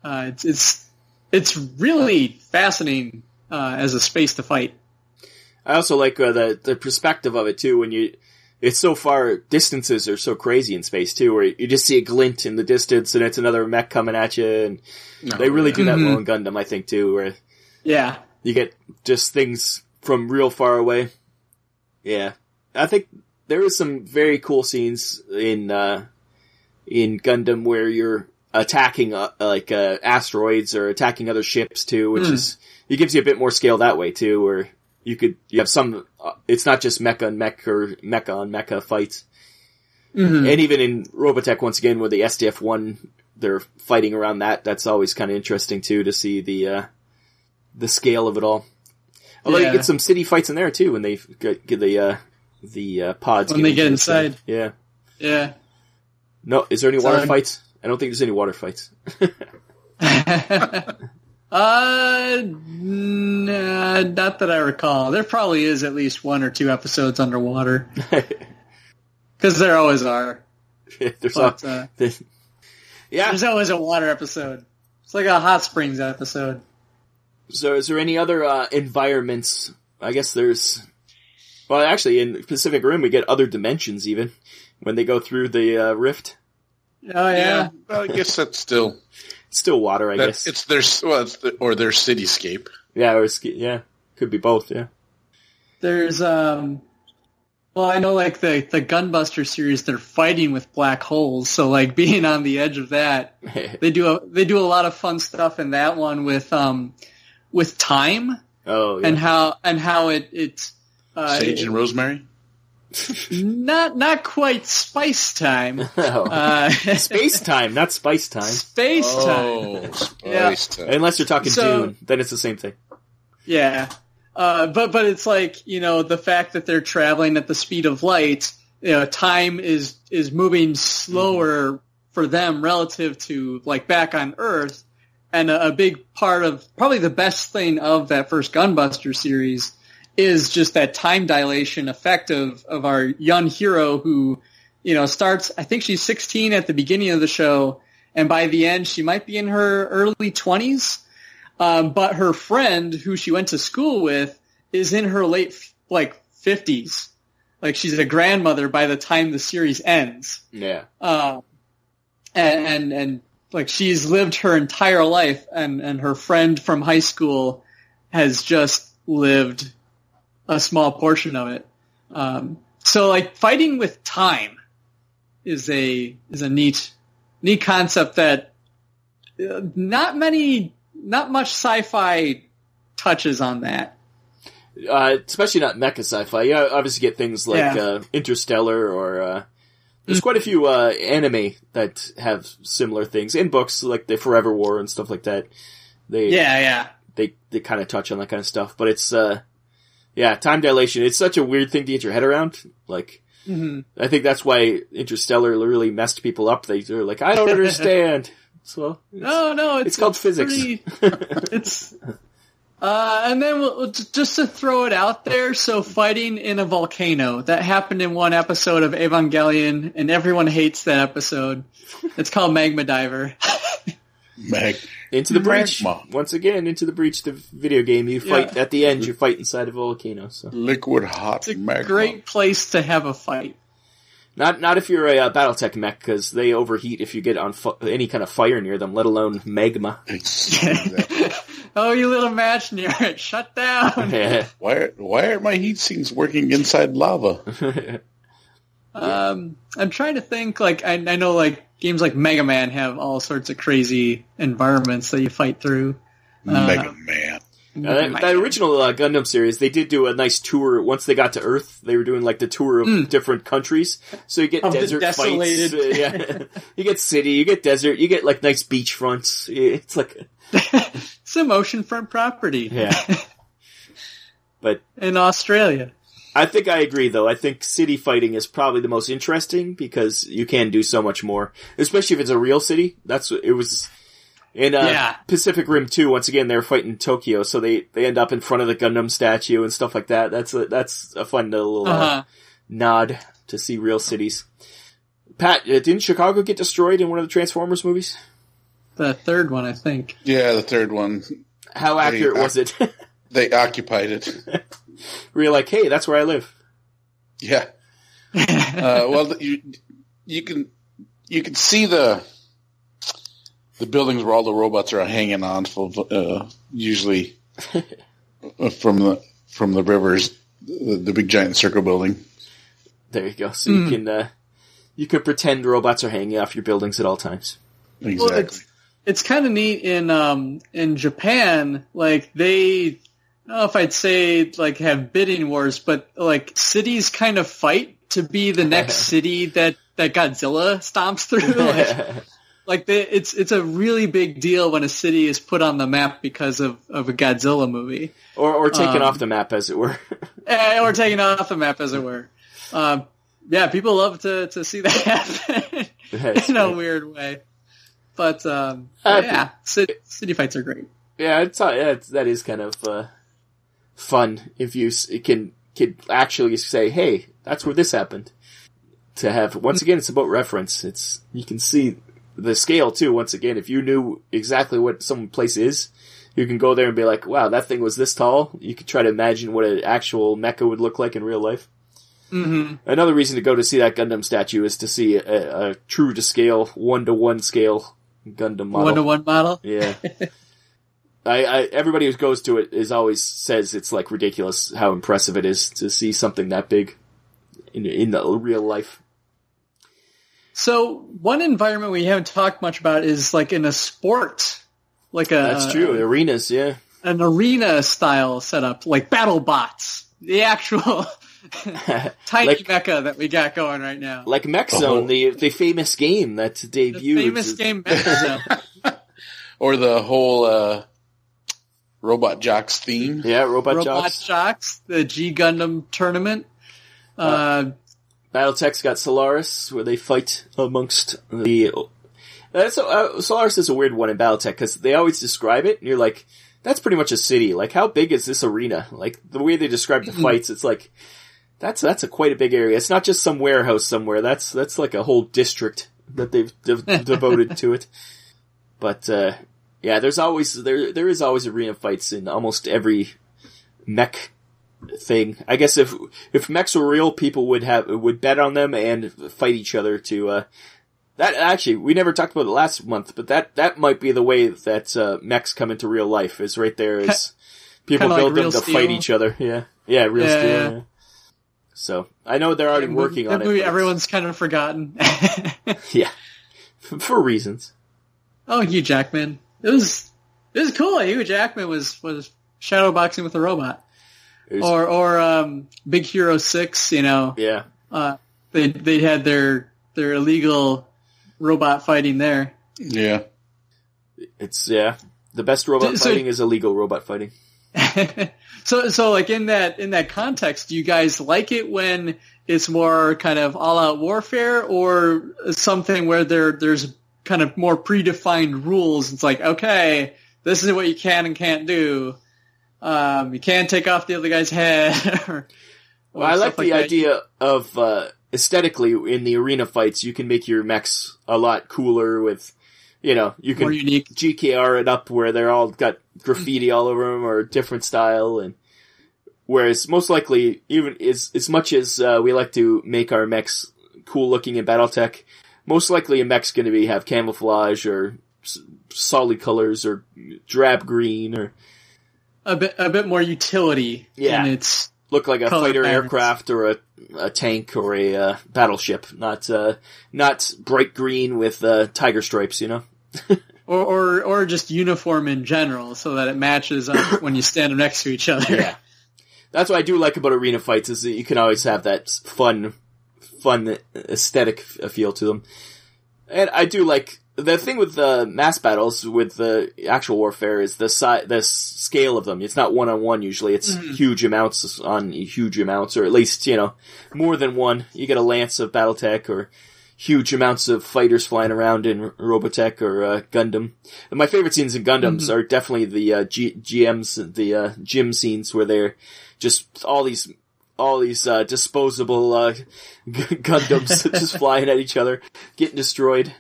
Uh, it's it's it's really fascinating uh, as a space to fight. I also like uh, the the perspective of it too. When you, it's so far distances are so crazy in space too, where you just see a glint in the distance and it's another mech coming at you, and they really do that well in Gundam, I think too, where Yeah, you get just things from real far away. Yeah, I think there is some very cool scenes in uh, in Gundam where you're attacking uh, like uh, asteroids or attacking other ships too, which is it gives you a bit more scale that way too, where you could you have some. Uh, it's not just mecha and mech or mecha on mecha fights, and even in Robotech once again, where the SDF one they're fighting around that. That's always kind of interesting too to see the uh, the scale of it all. Although Yeah. you get some city fights in there too when they get, get the uh, the uh, pods When get they get inside. Yeah. yeah. No, is there any water Sorry. fights? I don't think there's any water fights. [LAUGHS] uh, nah, not that I recall. There probably is at least one or two episodes underwater [LAUGHS] because there always are. there's But, all, uh, [LAUGHS] yeah. there's always a water episode. It's like a hot springs episode. So is there any other uh, environments? I guess there's. Well, actually, in Pacific Rim, we get other dimensions even when they go through the uh, rift. Oh yeah. Yeah, well, I guess that's still still water, I that, guess. it's their well, it's the, or their cityscape. Yeah, or ski- yeah, could be both. Yeah. There's um. Well, I know like the the Gunbuster series, they're fighting with black holes. So like [LAUGHS] being on the edge of that, [LAUGHS] they do a they do a lot of fun stuff in that one with um with time oh, yeah. and how and how it it uh, Sage and Rosemary. Not not quite spice time. [LAUGHS] Oh. Uh, [LAUGHS] Space time, not spice time. space time. Oh, spice time. Unless you're talking So- Dune, then it's the same thing. Yeah. Uh, but but it's like you know the fact that they're traveling at the speed of light. You know, time is is moving slower for them relative to like back on Earth. And a, a big part of probably the best thing of that first Gunbuster series is just that time dilation effect of of our young hero who you know starts. I think she's 16 at the beginning of the show, and by the end she might be in her early 20s. Um, but her friend, who she went to school with, is in her late like fifties. Like she's a grandmother by the time the series ends. Yeah. Uh, and, and and like she's lived her entire life, and and her friend from high school has just lived a small portion of it. Um, so like fighting with time is a is a neat neat concept that uh, not many not much sci-fi touches on that. Uh, especially not mecha sci-fi. You obviously get things like Yeah. uh, Interstellar or uh, there's quite a few uh, anime that have similar things in books, like the Forever War and stuff like that. They Yeah, yeah. they they kind of touch on that kind of stuff, but it's uh, yeah, time dilation. It's such a weird thing to get your head around. Like, hmm I think that's why Interstellar really messed people up. They, they're like, I don't understand. [LAUGHS] So No, no, it's, It's called physics. pretty- [LAUGHS] it's uh, and then we'll, we'll- just to throw it out there. So fighting in a volcano that happened in one episode of Evangelion, and everyone hates that episode. It's called Magma Diver. [LAUGHS] Mag. Into the breach Magma. once again. Into the breach, the video game. You fight Yeah. at the end. You fight inside a volcano. So Liquid hot It's a magma. great place to have a fight. Not not if you're a uh, BattleTech mech because they overheat if you get on fu- any kind of fire near them, let alone magma. [LAUGHS] [LAUGHS] oh, you little match near it. Shut down. [LAUGHS] Yeah. why are, why are my heat sinks working inside lava? Um, I'm trying to think. Like, I, I know like games like Mega Man have all sorts of crazy environments that you fight through. Mega Man. Uh, that, that original uh, Gundam series, they did do a nice tour. Once they got to Earth, they were doing like the tour of different countries. So you get Of desert fights, uh, yeah. [LAUGHS] you get city, you get desert, you get like nice beach fronts. It's like, Some [LAUGHS] oceanfront property yeah. [LAUGHS] but in Australia. I think I agree though. I think city fighting is probably the most interesting because you can do so much more, especially if it's a real city. That's what it was in uh, Yeah. Pacific Rim 2. Once again, they're fighting Tokyo, so they, they end up in front of the Gundam statue and stuff like that. That's a, that's a fun little uh, Uh-huh. nod to see real cities. Pat, uh, didn't Chicago get destroyed in one of the Transformers movies? The third one, I think. Yeah, the third one. How accurate uh, was it? [LAUGHS] They occupied it. [LAUGHS] Were you're like, hey, that's where I live? Yeah. [LAUGHS] Uh, well, you you can you can see the the buildings where all the robots are hanging on, for, uh, usually [LAUGHS] from the from the rivers, the, the big giant circle building. There you go. So you can, uh, you can pretend robots are hanging off your buildings at all times. Well, Exactly. it's it's kind of neat in um in Japan. Like they, I don't know if I'd say like have bidding wars, but like cities kind of fight to be the next [LAUGHS] city that that Godzilla stomps through. [LAUGHS] like, like they, it's it's a really big deal when a city is put on the map because of of a Godzilla movie. Or, or taken Um, off the map, as it were. [LAUGHS] Eh, or taken off the map, as it were. Um, yeah, people love to, to see that happen in a weird way. But um, Uh, yeah, city, city fights are great. yeah, it's, uh, yeah, it's that is kind of uh, fun if you it can can actually say, "Hey, that's where this happened." To have once again, it's about reference. It's you can see the scale too. Once again, if you knew exactly what some place is, you can go there and be like, "Wow, that thing was this tall." You could try to imagine what an actual mecha would look like in real life. hmm Another reason to go to see that Gundam statue is to see a, a true to scale, one to one scale Gundam model. One to one model. Yeah. [LAUGHS] I, I everybody who goes to it is always says it's like ridiculous how impressive it is to see something that big in in the real life. So one environment we haven't talked much about is like in a sport, like a That's true. Arenas, yeah. an arena style setup, like battle bots, the actual [LAUGHS] tiny like mecha that we got going right now. like Mech Zone, Oh. the the famous game that the debuted. famous game Mecha Zone. [LAUGHS] [LAUGHS] Or the whole uh, Robot Jox theme. Yeah, Robot, Robot Jox. Jocks, the G Gundam tournament. Uh, Battletech's got Solaris, where they fight amongst the. That's uh, Solaris is a weird one in Battletech because they always describe it, and you're like, "That's pretty much a city. Like, how big is this arena? Like the way they describe the fights, it's like that's that's a quite a big area. It's not just some warehouse somewhere. That's that's like a whole district that they've de- [LAUGHS] devoted to it. But uh, yeah, there's always there there is always arena fights in almost every mech thing. I guess if if mechs were real, people would have would bet on them and fight each other to. Uh, that actually, we never talked about it last month, but that that might be the way that uh, mechs come into real life. Is right there is people Kinda like build them to Steel. fight each other. [LAUGHS] Yeah, yeah, real Yeah, steel. yeah. Yeah. So I know they're already working on it. movie everyone's kind of forgotten. [LAUGHS] yeah, [LAUGHS] for reasons. oh, Hugh Jackman. It was it was cool. Hugh Jackman was was shadowboxing with a robot, It was- or or um, Big Hero Six. You know, yeah, uh, they they had their their illegal robot fighting there. Yeah. it's yeah. The best robot So- fighting is illegal robot fighting. [LAUGHS] so so like in that in that context, do you guys like it when it's more kind of all out warfare or something where there there's kind of more predefined rules? It's like, okay, this is what you can and can't do. Um, you can't take off the other guy's head. [LAUGHS] or, Well, I like stuff the that. idea of uh, aesthetically in the arena fights, you can make your mechs a lot cooler with, you know, you can More unique. GKR it up where they're all got graffiti all over them or different style, and whereas most likely, even as as much as uh, we like to make our mechs cool looking in BattleTech. Most likely a mech's going to be have camouflage or solid colors or drab green or A bit a bit more utility Yeah. its look like a fighter patterns. aircraft or a, a tank or a uh, battleship, not uh, not bright green with uh, tiger stripes. You know. [LAUGHS] or, or or just uniform in general, so that it matches up [COUGHS] when you stand next to each other. Yeah. That's what I do like about arena fights is that you can always have that fun, fun aesthetic feel to them. And I do like the thing with the mass battles with the actual warfare is the size, the scale of them. It's not one on one usually. It's huge amounts on huge amounts, or at least you know more than one. You get a lance of BattleTech or huge amounts of fighters flying around in Robotech or uh, Gundam. And my favorite scenes in Gundams are definitely the uh, G- GMs, the uh, GM scenes where they're just all these all these uh, disposable uh, [LAUGHS] g- Gundams [LAUGHS] just flying at each other, getting destroyed.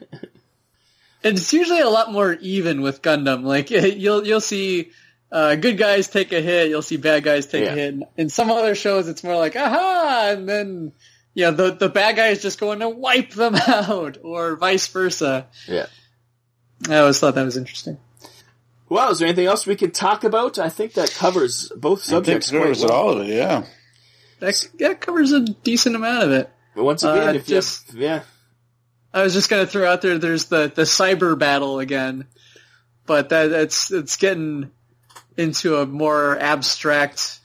And it's usually a lot more even with Gundam. Like [LAUGHS] you'll you'll see uh, good guys take a hit, you'll see bad guys take Yeah. a hit. In some other shows, it's more like aha, and then you know the the bad guy is just going to wipe them out, or vice versa. Yeah. I always thought that was interesting. Well, is there anything else we can talk about? I think that covers both I think subjects quite covers well. all of it. Yeah. That that covers a decent amount of it. But once again, Uh, if just- you have, yeah, I was just gonna throw out there. There's the the cyber battle again, but that it's it's getting into a more abstract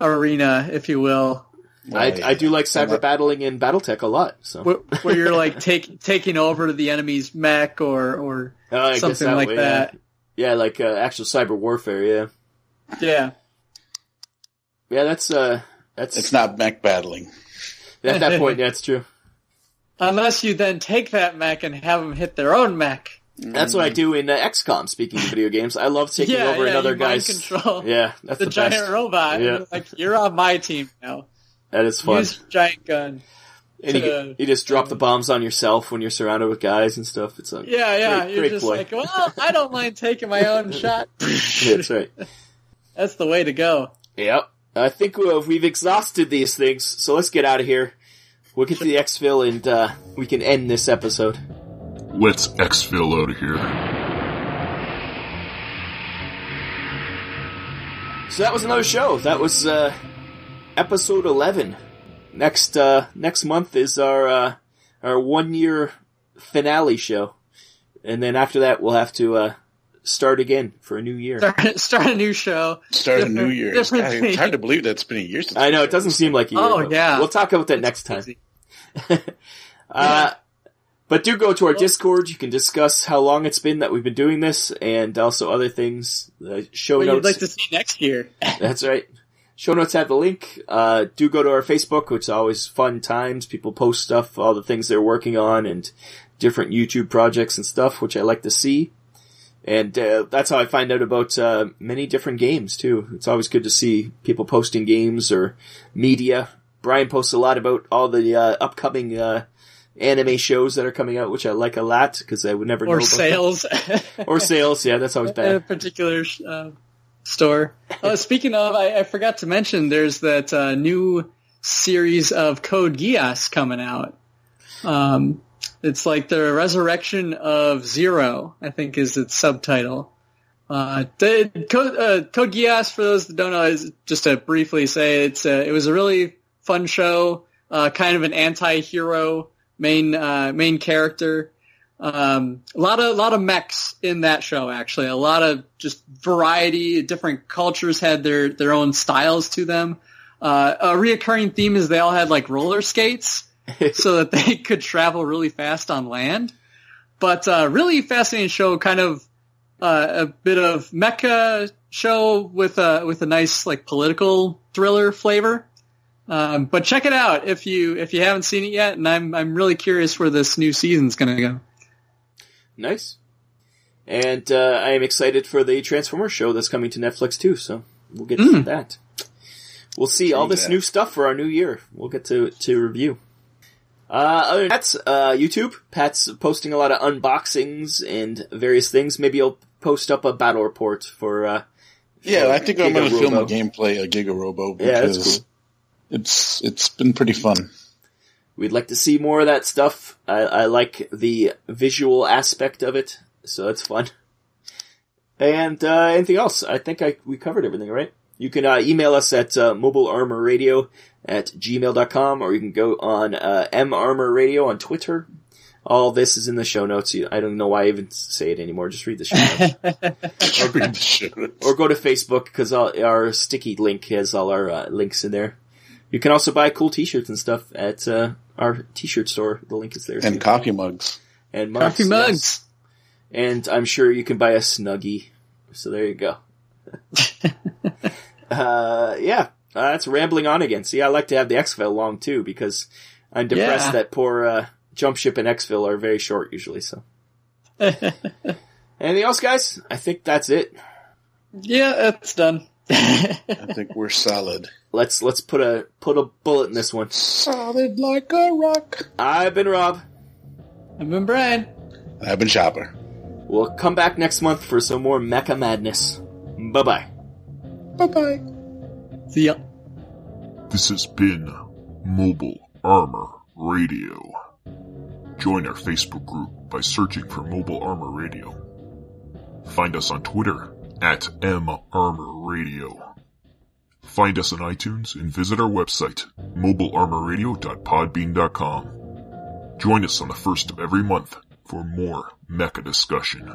arena, if you will, I, I do like cyber that- battling in BattleTech a lot. So where, where you're like [LAUGHS] take, taking over the enemy's mech or or Oh, I guess something like way, that. Yeah, yeah like uh, actual cyber warfare. Yeah, yeah. yeah, that's uh, that's It's not mech battling. at that point. [LAUGHS] That's true. Unless you then take that mech and have them hit their own mech. That's what I do in uh, XCOM. Speaking of video games, I love taking Yeah, over yeah, another you mind guy's. control [LAUGHS] Yeah, that's the, the, giant best. robot. Yeah. Like you're on my team now. That is fun. Use giant gun. and you, to- you just drop the bombs on yourself when you're surrounded with guys and stuff. It's a Yeah, yeah. Great- you're great just play. like, well, I don't mind taking my own [LAUGHS] shot. yeah, that's right. That's the way to go. Yep. I think uh, we've exhausted these things, so let's get out of here. We'll get to the exfil and uh, we can end this episode. Let's exfil out of here. So that was another show. That was uh, episode eleven. Next uh, next month is our uh, our one year finale show, and then after that we'll have to uh, start again for a new year. Start, [LAUGHS] start a new show. Start a new year. It's, different it's hard to believe that's been a year since. I know it doesn't seem like a year. Oh, yeah. we'll talk about that next time. Crazy. [LAUGHS] Uh, but do go to our Discord. You can discuss how long it's been that we've been doing this, and also other things. The show What you'd like to see next year. [LAUGHS] That's right. Show notes have the link. Uh, do go to our Facebook, which is always fun times. People post stuff, all the things they're working on, and different YouTube projects and stuff, which I like to see. And uh, that's how I find out about uh, many different games too. It's always good to see people posting games or media. Brian posts a lot about all the uh, upcoming uh, anime shows that are coming out, which I like a lot because I would never know Or about sales. [LAUGHS] or sales. Yeah, that's always at [LAUGHS] a bad. particular uh, store. Oh, speaking of, I, I forgot to mention there's that uh, new series of Code Geass coming out. Um, it's like the resurrection of Zero, I think is its subtitle. Uh, the, uh, for those that don't know, is just to briefly say it's a, it was a really fun show, uh, kind of an anti-hero main, uh, main character. Um, a lot of, a lot of mechs in that show, actually. A lot of just variety. Different cultures had their, their own styles to them. Uh, a reoccurring theme is they all had like roller skates [LAUGHS] so that they could travel really fast on land. But, uh, really fascinating show, kind of, uh, a bit of mecha show with a, with a nice like political thriller flavor. Um, but check it out if you, if you haven't seen it yet. And I'm, I'm really curious where this new season's going to go. Nice. And uh, I am excited for the Transformers show that's coming to Netflix too. So we'll get to that. We'll see all this new stuff for our new year. We'll get to to review. Uh, other than that, uh, YouTube. Pat's posting a lot of unboxings and various things. Maybe he'll post up a battle report for. Uh, Yeah, I think I'm going to film a gameplay of Giga Robo Yeah, that's because cool. it's it's been pretty fun. we'd like to see more of that stuff. I, I like the visual aspect of it, so it's fun. And uh, anything else? I think I we covered everything, right? You can uh, email us at uh, mobilearmorradio at gmail.com or you can go on uh, marmorradio on Twitter. All this is in the show notes. I don't know why I even say it anymore. Just read the show notes. [LAUGHS] Read the show notes. or go to Facebook because our sticky link has all our uh, links in there. You can also buy cool T-shirts and stuff at uh, our T-shirt store. The link is there. and too. coffee mugs. and mugs, Coffee yes. mugs. And I'm sure you can buy a Snuggie. So there you go. [LAUGHS] uh, yeah, uh, that's rambling on again. See, I like to have the Xville long too because I'm depressed Yeah. that poor uh, Jump Ship and Xville are very short usually. So [LAUGHS] anything else, guys? I think that's it. Yeah, that's done. I think we're solid. [LAUGHS] Let's let's put a put a bullet in this one. Solid like a rock. I've been Rob. I've been Brian. I've been Chopper. We'll come back next month for some more mecha madness. Bye bye. Bye bye. See ya. This has been Mobile Armor Radio. Join our Facebook group by searching for Mobile Armor Radio. Find us on Twitter at MArmorRadio. Find us on iTunes and visit our website, mobilearmorradio.podbean.com. Join us on the first of every month for more mecha discussion.